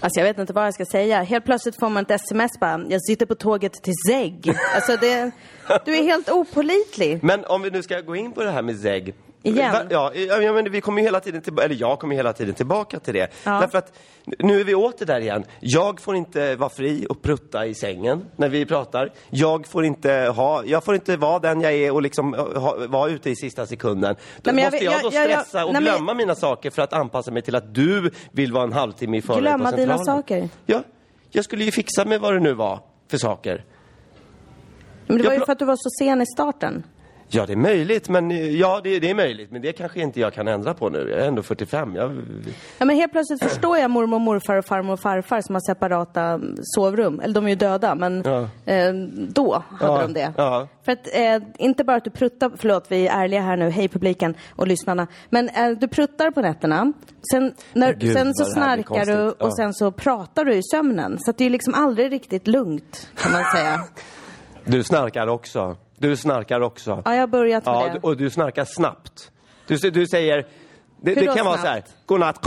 Alltså jag vet inte vad jag ska säga. Helt plötsligt får man ett sms bara, jag sitter på tåget till Zegg. Alltså det, du är helt opolitlig. Men om vi nu ska gå in på det här med ZEG. Igen? Ja, ja men vi kommer ju hela tiden tillbaka, eller jag kommer hela tiden tillbaka till det. Ja. Därför att nu är vi åter där igen. Jag får inte vara fri och prutta i sängen när vi pratar. Jag får inte ha, jag får inte vara den jag är och liksom ha, vara ute i sista sekunden. Då Nej, men jag måste jag, då jag- jag- jag- stressa och nej, men- glömma mina saker för att anpassa mig till att du vill vara en halvtimme i förväg Glömma dina saker? Ja, jag skulle ju fixa med vad det nu var för saker. Men det Jag var ju för att du var så sen i starten. Ja, det är möjligt, men eh, ja, det, det är möjligt. Men det kanske inte jag kan ändra på nu. Jag är ändå 45. Jag, Ja, men helt plötsligt förstår jag mormor, morfar och farmor och farfar som har separata mm, sovrum. Eller de är ju döda, men Ja. eh, då hade Ja, de det. ja. För att eh, inte bara att du pruttar, förlåt vi är ärliga här nu, hej publiken och lyssnarna. Men eh, du pruttar på nätterna, sen, när, Gud, sen så snarkar du och sen så pratar du i sömnen. Så det är liksom aldrig riktigt lugnt, kan man säga. du snarkar också. Du snarkar också. Ja, jag har börjat med Ja, det. och du snarkar snabbt. Du, du säger... Det, det kan vara snabbt? så här. Godnatt.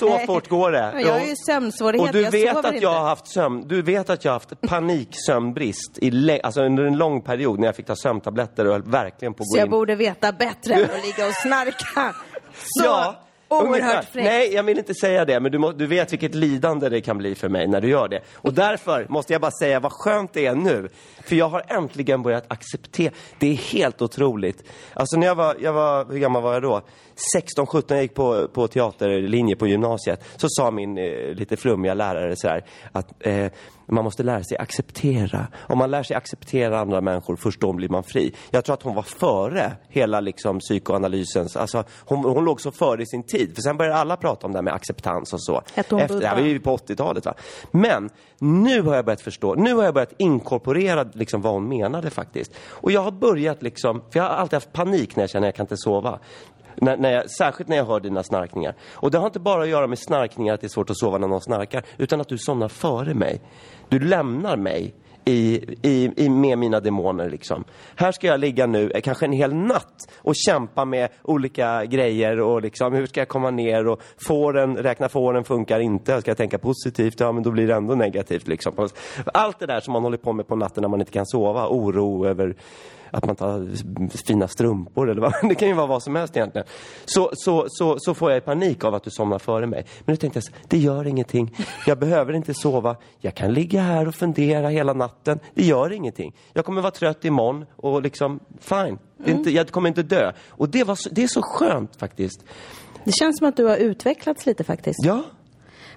Så fort går det. Jag har ju sömnsvårigheter, Och du jag vet att inte. jag har haft sömn, du vet att jag har haft paniksömnbrist i alltså under en lång period när jag fick ta sömntabletter och höll verkligen på att Så gå jag in. borde veta bättre än att ligga och snarka. Så ungefär. Oerhört fräckt. Nej, jag vill inte säga det, men du, må, du vet vilket lidande det kan bli för mig när du gör det. Och därför måste jag bara säga vad skönt det är nu. För jag har äntligen börjat acceptera. Det är helt otroligt. Alltså när jag var, jag var hur gammal var jag då? 16, 17, jag gick på, på teaterlinje på gymnasiet. Så sa min eh, lite flummiga lärare så här, att eh, man måste lära sig acceptera. Om man lär sig acceptera andra människor, först då blir man fri. Jag tror att hon var före hela liksom, psykoanalysens, alltså hon, hon låg så före i sin tid. För sen började alla prata om det här med acceptans och så. Efter, Buddha? ja, vi är ju på 80-talet va. Men nu har jag börjat förstå, nu har jag börjat inkorporera liksom vad hon menade faktiskt. Och jag har börjat liksom, för jag har alltid haft panik när jag känner att jag kan inte sova. När, när jag, särskilt när jag hör dina snarkningar. Och det har inte bara att göra med snarkningar, att det är svårt att sova när någon snarkar, utan att du somnar före mig. Du lämnar mig i, i, i, med mina demoner liksom. Här ska jag ligga nu, eh, kanske en hel natt och kämpa med olika grejer och liksom, hur ska jag komma ner och fåren, räkna fåren funkar inte, ska jag tänka positivt, ja men då blir det ändå negativt liksom. Allt det där som man håller på med på natten när man inte kan sova, oro över att man tar fina strumpor eller vad, det kan ju vara vad som helst egentligen. Så, så, så, så får jag panik av att du somnar före mig. Men nu tänkte jag, så, det gör ingenting. Jag behöver inte sova. Jag kan ligga här och fundera hela natten. Det gör ingenting. Jag kommer vara trött imorgon och liksom, fine. Är inte, jag kommer inte dö. Och det, var det är så skönt faktiskt. Det känns som att du har utvecklats lite faktiskt. Ja,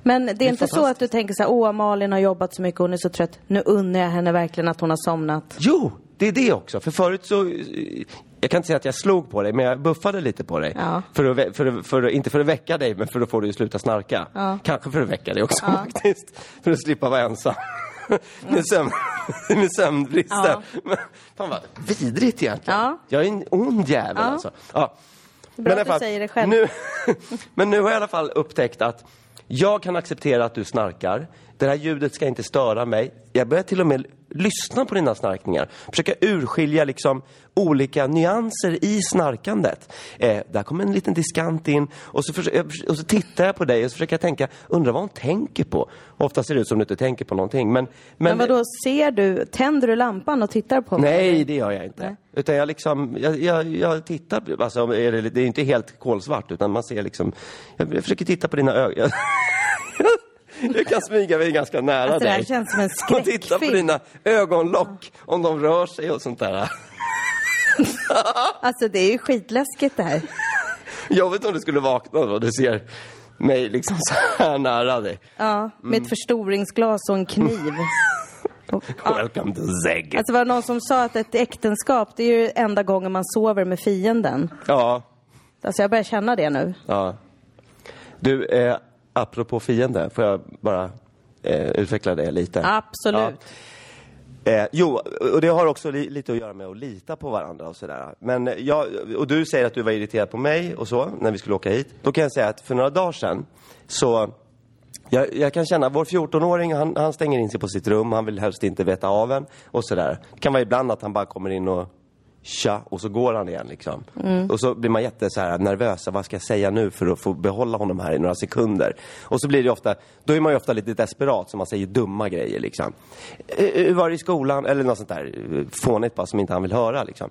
Men det är, är inte så att du tänker så här, åh Malin har jobbat så mycket, hon är så trött. Nu unnar jag henne verkligen att hon har somnat. Jo, det är det också. För förut så, jag kan inte säga att jag slog på dig, men jag buffade lite på dig. Ja. För att, för, att- för, att- inte för att väcka dig, men för att få dig att sluta snarka. Ja. Kanske för att väcka dig också faktiskt. För att slippa vara ensam. med, sömn, med sömnbristen. Ja. Men, fan vad vidrigt egentligen. Ja. Jag är en ond jävel Ja. alltså. Ja. Bra alla att du säger det själv. Nu, men nu har jag i alla fall upptäckt att jag kan acceptera att du snarkar. Det här ljudet ska inte störa mig. Jag börjar till och med lyssna på dina snarkningar. Försöka urskilja liksom olika nyanser i snarkandet. Eh, där kommer en liten diskant in och så, försöker, och så tittar jag på dig och så försöker jag tänka, undrar vad hon tänker på? Ofta ser det ut som du inte tänker på någonting. Men, Men, vad då ser du, tänder du lampan och tittar på mig? Nej, det gör jag inte. Nej. Utan jag liksom, jag, jag, jag tittar, alltså det är inte helt kolsvart utan man ser liksom, jag, jag försöker titta på dina ögon. Jag kan smyga mig ganska nära Alltså, det här dig. känns som en Och titta på skräckfilm. dina ögonlock, om de rör sig och sånt där. Alltså det är ju skitläskigt det här. Jag vet om du skulle vakna då du ser mig liksom så här nära dig. Ja, med ett förstoringsglas och en kniv. Welcome to Zeg. Alltså var det någon som sa att ett äktenskap, det är ju enda gången man sover med fienden. Ja, Alltså jag börjar känna det nu. ja. Du, eh, apropå fiende, får jag bara eh, utveckla det lite? Absolut. Eh, jo, och det har också li lite att göra med att lita på varandra och sådär. Men jag, och du säger att du var irriterad på mig och så, när vi skulle åka hit. Då kan jag säga att för några dagar sedan så jag, jag kan känna, vår 14-åring han, han stänger in sig på sitt rum, han vill helst inte veta av en och sådär. Det kan vara ibland att han bara kommer in och tja, och så går han igen liksom. Och så blir man jätte så här nervös, vad ska jag säga nu för att få behålla honom här i några sekunder? Och så blir det ofta, då är man ju ofta lite desperat så man säger dumma grejer liksom. Hur var det i skolan? Eller något sånt där fånigt bara som inte han vill höra liksom.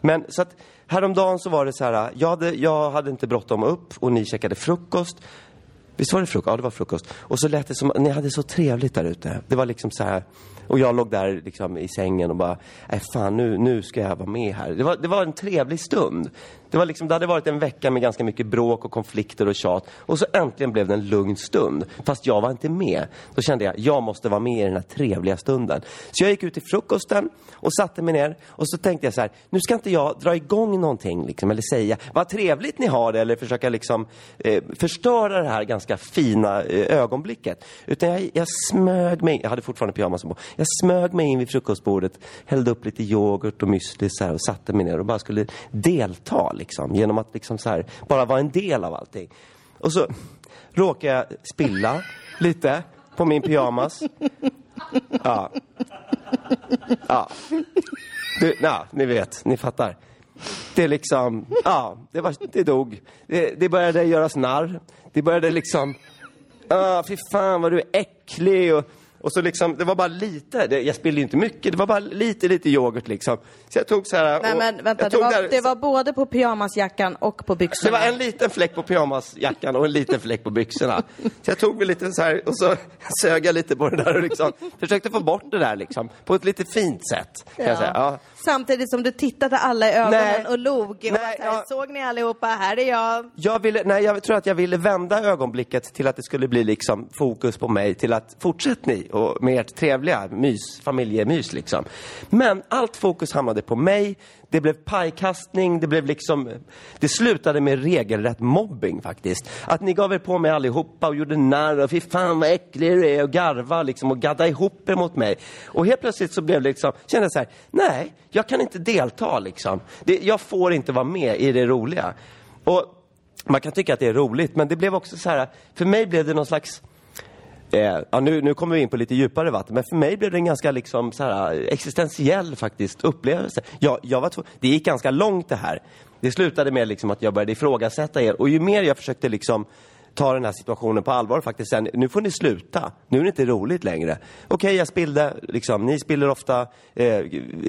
Men så att häromdagen så var det så här, jag hade, jag hade inte bråttom upp och ni käkade frukost. Visst var det frukost? Ja, det var frukost. Och så lät det som ni hade så trevligt där ute. Det var liksom så här. Och jag låg där liksom i sängen och bara, nej fan nu, nu ska jag vara med här. Det var, det var en trevlig stund. Det, var liksom, det hade varit en vecka med ganska mycket bråk och konflikter och tjat. Och så äntligen blev det en lugn stund. Fast jag var inte med. Då kände jag, jag måste vara med i den här trevliga stunden. Så jag gick ut till frukosten och satte mig ner. Och så tänkte jag så här, nu ska inte jag dra igång någonting liksom, eller säga, vad trevligt ni har det, eller försöka liksom eh, förstöra det här ganska fina eh, ögonblicket. Utan jag, jag smög mig, jag hade fortfarande pyjamasen på, jag smög mig in vid frukostbordet, hällde upp lite yoghurt och müsli och satte mig ner och bara skulle delta liksom, Liksom, genom att liksom så här, bara vara en del av allting. Och så råkade jag spilla lite på min pyjamas. Ja. Ja. Du, ja, ni vet, ni fattar. Det liksom, ja, det, var, det dog. Det, det började göras narr. Det började liksom, ah, fy fan vad du är äcklig. Och, och så liksom, det var bara lite, det, jag spillde inte mycket, det var bara lite, lite yoghurt liksom. Så jag tog så här. Nej och- men vänta, det var, där- det var både på pyjamasjackan och på det byxorna. var en liten fläck på pyjamasjackan och en liten fläck på byxorna. Så jag tog väl lite så här och så sög jag lite på det där och liksom försökte få bort det där liksom. På ett lite fint sätt, kan jag säga. Ja. Samtidigt som du tittade alla i ögonen Nej. och log. Och Nej, var så här, ja. Såg ni allihopa, här är jag. Jag ville, nej, jag tror att jag ville vända ögonblicket till att det skulle bli liksom fokus på mig till att fortsätt ni och med ert trevliga mys, familjemys liksom. Men allt fokus hamnade på mig. Det blev pajkastning, det blev liksom, det slutade med regelrätt mobbing faktiskt. Att ni gav er på mig allihopa och gjorde narr och fy fan vad äcklig du är och garva liksom och gadda ihop er mot mig. Och helt plötsligt så blev det liksom, kände jag så här, nej, jag kan inte delta liksom. Det, jag får inte vara med i det roliga. Och man kan tycka att det är roligt, men det blev också så här, för mig blev det någon slags Eh, ja, nu, nu kommer vi in på lite djupare vatten, men för mig blev det en ganska liksom, så här, eh, existentiell faktiskt upplevelse. Jag, jag var det gick ganska långt det här. Det slutade med liksom, att jag började ifrågasätta er och ju mer jag försökte liksom, ta den här situationen på allvar och faktiskt sen, nu får ni sluta. Nu är det inte roligt längre. Okej, jag spillde, liksom, ni spiller ofta, eh,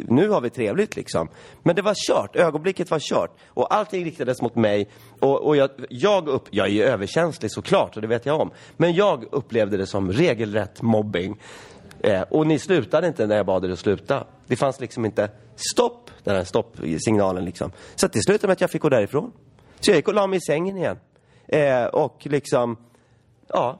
nu har vi trevligt liksom. Men det var kört, ögonblicket var kört. Och allting riktades mot mig. Och, och jag, jag, upp, jag är ju överkänslig såklart, och det vet jag om. Men jag upplevde det som regelrätt mobbing. Eh, och ni slutade inte när jag bad er att sluta. Det fanns liksom inte stopp, den här stoppsignalen liksom. Så till det slutade med att jag fick gå därifrån. Så jag gick och la mig i sängen igen. Eh, och liksom, ja.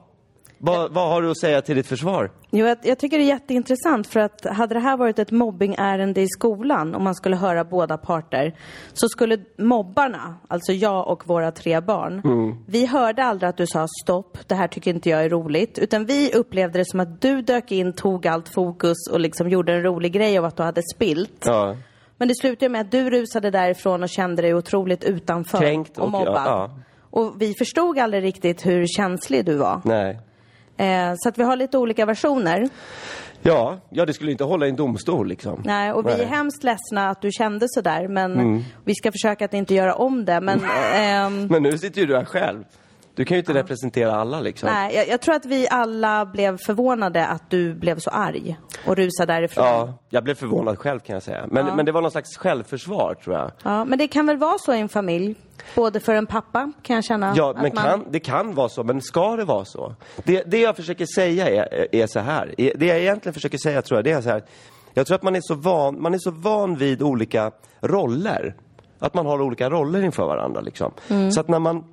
Vad, vad har du att säga till ditt försvar? Jo, jag, jag tycker det är jätteintressant för att hade det här varit ett mobbingärende i skolan, om man skulle höra båda parter, så skulle mobbarna, alltså jag och våra tre barn, vi hörde aldrig att du sa stopp, det här tycker inte jag är roligt, utan vi upplevde det som att du dök in, tog allt fokus och liksom gjorde en rolig grej av att du hade spilt. Ja. Men det slutade med att du rusade därifrån och kände dig otroligt utanför Kränkt och och- mobbad. ja, ja. Och vi förstod aldrig riktigt hur känslig du var. Nej. Eh, så att vi har lite olika versioner. Ja, ja, det skulle inte hålla i en domstol liksom. Nej, och vi är hemskt ledsna att du kände sådär, men vi ska försöka att inte göra om det. Men ehm, Men nu sitter ju du här själv. Du kan ju inte representera alla liksom. nej, jag, jag tror att vi alla blev förvånade att du blev så arg och rusade därifrån. Ja, jag blev förvånad själv kan jag säga. Men, men det var någon slags självförsvar tror jag. Ja, men det kan väl vara så i en familj? Både för en pappa kan jag känna. Ja, men man... kan, det kan vara så, men ska det vara så? Det, det jag försöker säga är, är så här. Det jag egentligen försöker säga tror jag, det är så här. Jag tror att man är så van, man är så van vid olika roller. Att man har olika roller inför varandra liksom. Så att när man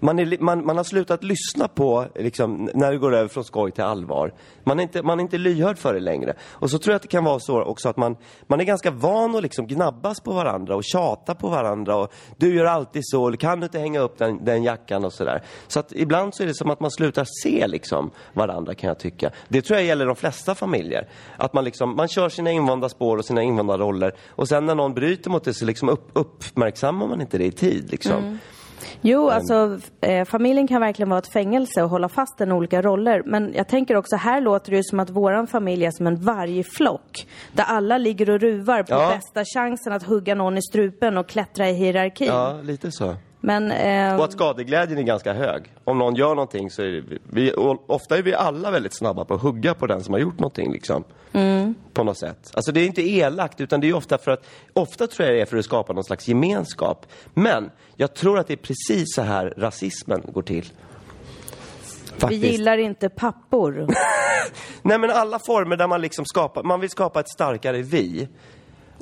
man, är, man, man har slutat lyssna på, liksom, när det går över från skoj till allvar. Man är, inte, man är inte lyhörd för det längre. Och så tror jag att det kan vara så också att man, man är ganska van att liksom gnabbas på varandra och tjata på varandra. Och du gör alltid så, kan du inte hänga upp den, den jackan och sådär. Så att ibland så är det som att man slutar se liksom, varandra kan jag tycka. Det tror jag gäller de flesta familjer. Att man, liksom, man kör sina invanda spår och sina invanda roller. Och sen när någon bryter mot det så liksom upp, uppmärksammar man inte det i tid. Liksom. Mm. Jo, alltså eh, familjen kan verkligen vara ett fängelse och hålla fast den i olika roller. Men jag tänker också, här låter det ju som att våran familj är som en vargflock. Där alla ligger och ruvar på Ja. bästa chansen att hugga någon i strupen och klättra i hierarkin. Ja, lite så. Men, eh, Och att skadeglädjen är ganska hög. Om någon gör någonting så är det, vi, ofta är vi alla väldigt snabba på att hugga på den som har gjort någonting liksom. På något sätt. Alltså det är inte elakt utan det är ofta för att, ofta tror jag det är för att skapa någon slags gemenskap. Men jag tror att det är precis så här rasismen går till. vi Faktiskt. gillar inte pappor. Nej men alla former där man liksom skapar, man vill skapa ett starkare vi.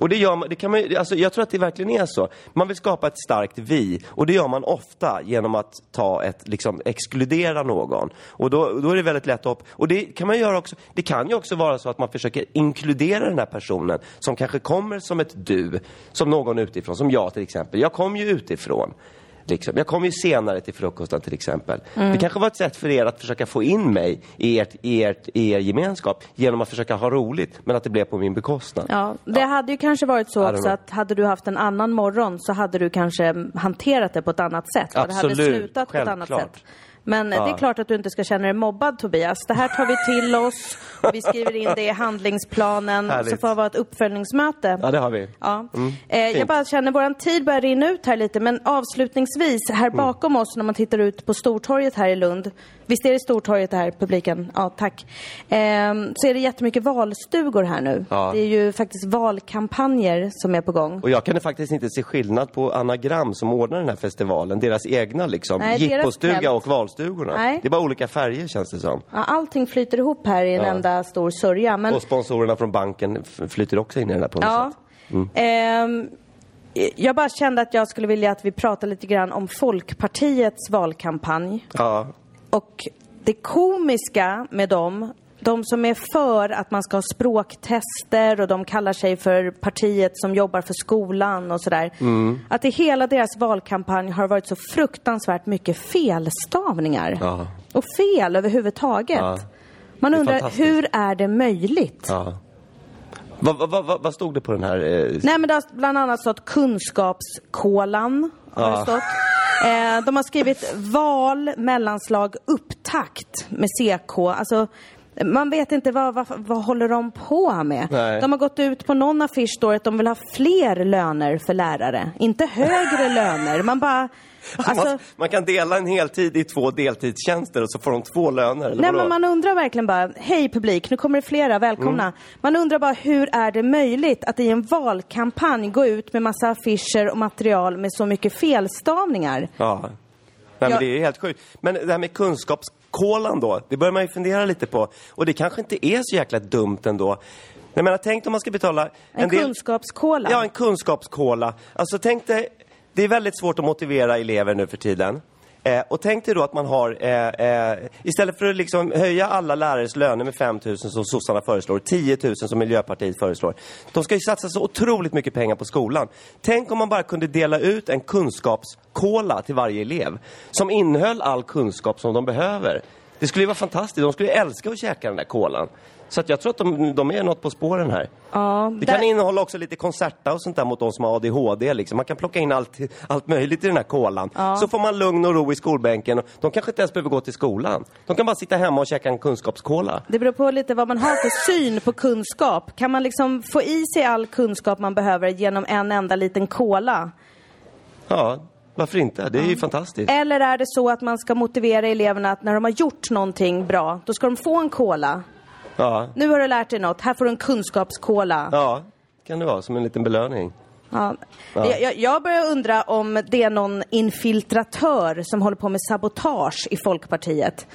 Och det gör man, det kan man alltså jag tror att det verkligen är så. Man vill skapa ett starkt vi och det gör man ofta genom att ta ett, liksom exkludera någon. Och då, då är det väldigt lätt att, och det kan man göra också, det kan ju också vara så att man försöker inkludera den här personen som kanske kommer som ett du, som någon utifrån, som jag till exempel. Jag kom ju utifrån. Liksom. Jag kom ju senare till frukosten till exempel. Det kanske var ett sätt för er att försöka få in mig i, ert, i, ert, i er gemenskap genom att försöka ha roligt, men att det blev på min bekostnad. Ja, det hade ju kanske varit så också att hade du haft en annan morgon så hade du kanske hanterat det på ett annat sätt. Och det hade Absolut, slutat på ett annat självklart. sätt. Men eh, det är klart att du inte ska känna dig mobbad Tobias. Det här tar vi till oss och vi skriver in det i handlingsplanen. Så Härligt. får det vara ett uppföljningsmöte. Ja, det har vi. Ja. eh, jag bara känner, våran tid börjar rinna ut här lite, men avslutningsvis, här Mm. bakom oss när man tittar ut på Stortorget här i Lund, visst är det Stortorget det här, publiken? Ja, tack. Ehm, så är det jättemycket valstugor här nu. Ja. Det är ju faktiskt valkampanjer som är på gång. Och jag kan faktiskt inte se skillnad på Anagram som ordnar den här festivalen, deras egna liksom, Nej, deras jippostuga och valstugorna. Nej. Det är bara olika färger känns det som. Ja, allting flyter ihop här i en enda stor sörja. Men, Och sponsorerna från banken f- flyter också in i den här på något ja. sätt. Ehm, jag bara kände att jag skulle vilja att vi pratar lite grann om Folkpartiets valkampanj. Ja. Och det komiska med dem, de som är för att man ska ha språktester och de kallar sig för partiet som jobbar för skolan och sådär. Att i hela deras valkampanj har varit så fruktansvärt mycket felstavningar. Ja. Och fel överhuvudtaget. Ja. Man Det undrar, hur är det möjligt? ja. Vad vad- vad- vad stod det på den här? Eh, Nej men det har bland annat stått kunskapskolan. Har det Ja. stått. Eh, de har skrivit val, mellanslag, upptakt med CK. Alltså, man vet inte vad, vad, vad håller de på med. Nej. De har gått ut på någon affisch står att de vill ha fler löner för lärare. Inte högre löner. Man bara, Alltså- man, man kan dela en heltid i två deltidstjänster och så får de två löner, eller Nej men man undrar verkligen bara, hej publik, nu kommer det flera, välkomna. Mm. Man undrar bara hur är det möjligt att i en valkampanj gå ut med massa affischer och material med så mycket felstavningar? Ja. Nej, men det är helt sjukt. Men det här med kunskapskolan då, det börjar man ju fundera lite på. Och det kanske inte är så jäkla dumt ändå. Jag menar, tänk om man ska betala... En, del- kunskapskola? Ja, en kunskapskola. Alltså tänk dig, det är väldigt svårt att motivera elever nu för tiden. Eh, och tänk dig då att man har, eh, eh, istället för att liksom höja alla lärares löner med 5 000 som sossarna föreslår, 10 000 som Miljöpartiet föreslår. De ska ju satsa så otroligt mycket pengar på skolan. Tänk om man bara kunde dela ut en kunskapskola till varje elev. Som innehöll all kunskap som de behöver. Det skulle ju vara fantastiskt. De skulle ju älska att käka den där kolan. Så jag tror att de, de är något på spåren här. Ja, Det där- kan innehålla också lite koncerta och sånt där mot de som har ADHD. Liksom. Man kan plocka in allt, allt möjligt i den här kolan. Så får man lugn och ro i skolbänken. De kanske inte ens behöver gå till skolan. De kan bara sitta hemma och käka en kunskapskola. Det beror på lite vad man har för syn på kunskap. Kan man liksom få i sig all kunskap man behöver genom en enda liten kola? Ja, varför inte? Det är ju fantastiskt. Eller är det så att man ska motivera eleverna att när de har gjort någonting bra, då ska de få en kola? Ja, Nu har du lärt dig något, här får du en kunskapskola. ja kan det vara. Som en liten belöning. Ja. Ja. Jag, jag- jag börjar undra om det är någon infiltratör som håller på med sabotage i Folkpartiet.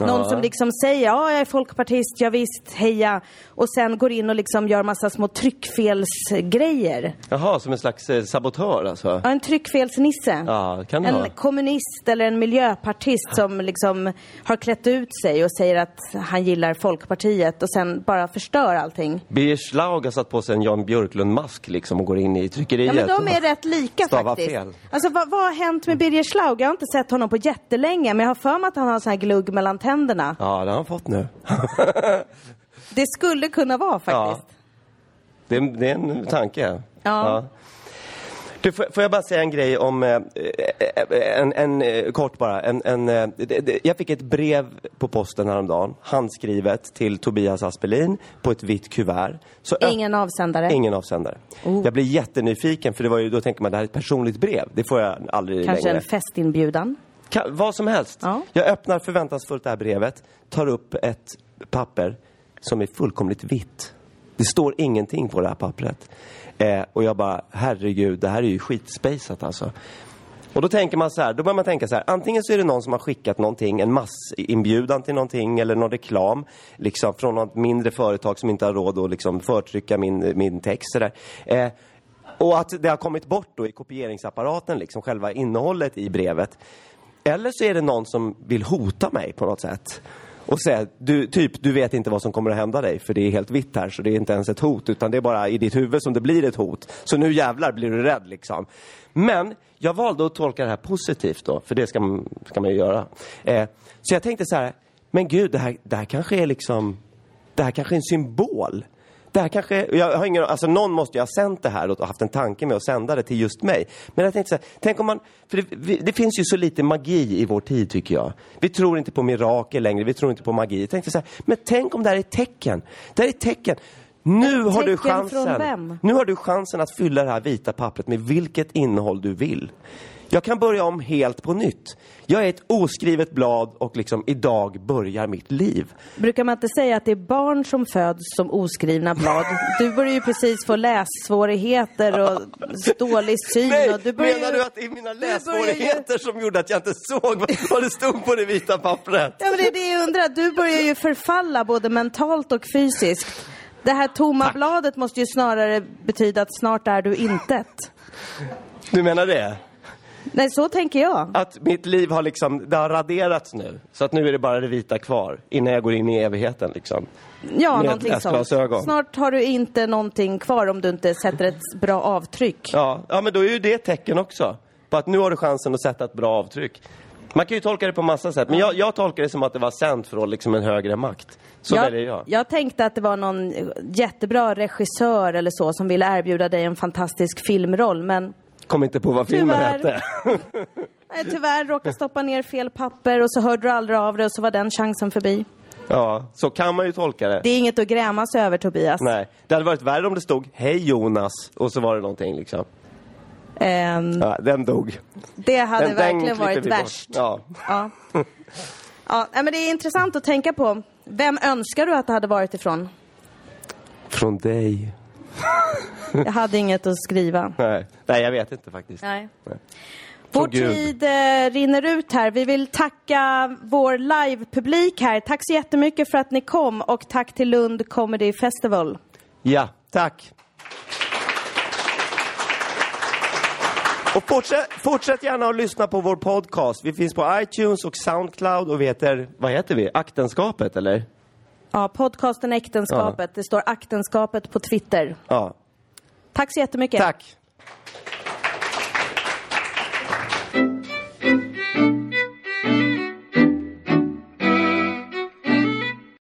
Någon Ja. som liksom säger ja, jag är folkpartist, ja, visst, heja. Och sen går in och liksom gör massa små tryckfelsgrejer. Jaha, som en slags eh, sabotör alltså? Ja, en tryckfelsnisse. Ja, kan det en vara. kommunist eller en miljöpartist som liksom har klätt ut sig och säger att han gillar Folkpartiet och sen bara förstör allting. Birger Schlaug har satt på sig en Jan Björklund-mask liksom och går in i tryckeriet. Ja, men de är rätt lika faktiskt. fel. Alltså vad, vad har hänt med Birger Schlaug? Jag har inte sett honom på jättelänge, men jag har för mig att han har sån här glugg mellan tänderna. Ja, det har han fått nu. Det skulle kunna vara Ja. faktiskt. Det är, det är en tanke. Ja. Du, får, får jag bara säga en grej om, eh, eh, en, en, eh, kort bara. En, en, jag fick ett brev på posten häromdagen, handskrivet till Tobias Aspelin på ett vitt kuvert. Så Ingen avsändare. Ingen avsändare. Oh. Jag blir jättenyfiken för det var ju, då tänker man det här är ett personligt brev. Det får jag aldrig Kanske längre. en festinbjudan. Kan, vad som helst. Ja. Jag öppnar förväntansfullt det här brevet, tar upp ett papper som är fullkomligt vitt. Det står ingenting på det här pappret. Eh, och jag bara, herregud, det här är ju skitspejsat alltså. Och då tänker man så här, då börjar man tänka så här, antingen så är det någon som har skickat någonting, en massinbjudan till någonting eller någon reklam, liksom från något mindre företag som inte har råd att liksom förtrycka min, min text sådär. Eh, och att det har kommit bort då i kopieringsapparaten, liksom själva innehållet i brevet. Eller så är det någon som vill hota mig på något sätt. Och säga, du, typ, du vet inte vad som kommer att hända dig för det är helt vitt här så det är inte ens ett hot utan det är bara i ditt huvud som det blir ett hot. Så nu jävlar blir du rädd liksom. Men jag valde att tolka det här positivt då, för det ska man, ska man ju göra. Eh, så jag tänkte så här, men gud, det här, det här kanske är liksom, det här kanske är en symbol. Det här kanske, jag har ingen, alltså någon måste ju ha sänt det här och haft en tanke med att sända det till just mig. Men jag tänkte så här, tänk om man, för det, det finns ju så lite magi i vår tid tycker jag. Vi tror inte på mirakel längre, vi tror inte på magi. Jag tänkte så här, men tänk om det här är ett tecken. Det här är ett tecken. Nu har du chansen. Nu har du chansen att fylla det här vita pappret med vilket innehåll du vill. Jag kan börja om helt på nytt. Jag är ett oskrivet blad och liksom idag börjar mitt liv. Brukar man inte säga att det är barn som föds som oskrivna blad? Du börjar ju precis få lässvårigheter och dålig syn. Nej, och du börjar menar du att det är mina börjar ju- lässvårigheter som gjorde att jag inte såg vad, det stod på det vita pappret? Ja, men det är det jag undrar. Du börjar ju förfalla både mentalt och fysiskt. Det här tomma bladet måste ju snarare betyda att snart är du intet. Du menar det? Nej, så tänker jag. Att mitt liv har liksom, det har raderats nu. Så att nu är det bara det vita kvar innan jag går in i evigheten liksom. Ja, Med någonting sånt. Snart har du inte någonting kvar om du inte sätter ett bra avtryck. Ja, ja men då är ju det ett tecken också. På att nu har du chansen att sätta ett bra avtryck. Man kan ju tolka det på massa sätt, men jag, jag tolkar det som att det var sänt för liksom en högre makt. Så väljer jag. jag tänkte att det var någon jättebra regissör eller så som ville erbjuda dig en fantastisk filmroll, men Kom inte på vad filmen Tyvärr. hette. nej, tyvärr råkade stoppa ner fel papper och så hörde du aldrig av dig och så var den chansen förbi. Ja, så kan man ju tolka det. Det är inget att gräma sig över, Tobias. Nej, det hade varit värre om det stod Hej Jonas och så var det någonting liksom. Ehm, Ja, den dog. det hade Den, den verkligen klipper varit värst. Ja. Ja. Ja, men det är intressant att tänka på. Vem önskar du att det hade varit ifrån? Från dig. Jag hade inget att skriva. Nej, Nej jag vet inte faktiskt. Nej. Nej. Vår tid eh, rinner ut här. Vi vill tacka vår livepublik här. Tack så jättemycket för att ni kom och tack till Lund Comedy Festival. Ja, tack. Och fortsätt, fortsätt gärna att lyssna på vår podcast. Vi finns på iTunes och Soundcloud och vi heter, vad heter vi? Aktenskapet eller? Ja, podcasten Äktenskapet. Det står Aktenskapet på Twitter. Ja, Tack så jättemycket. tack.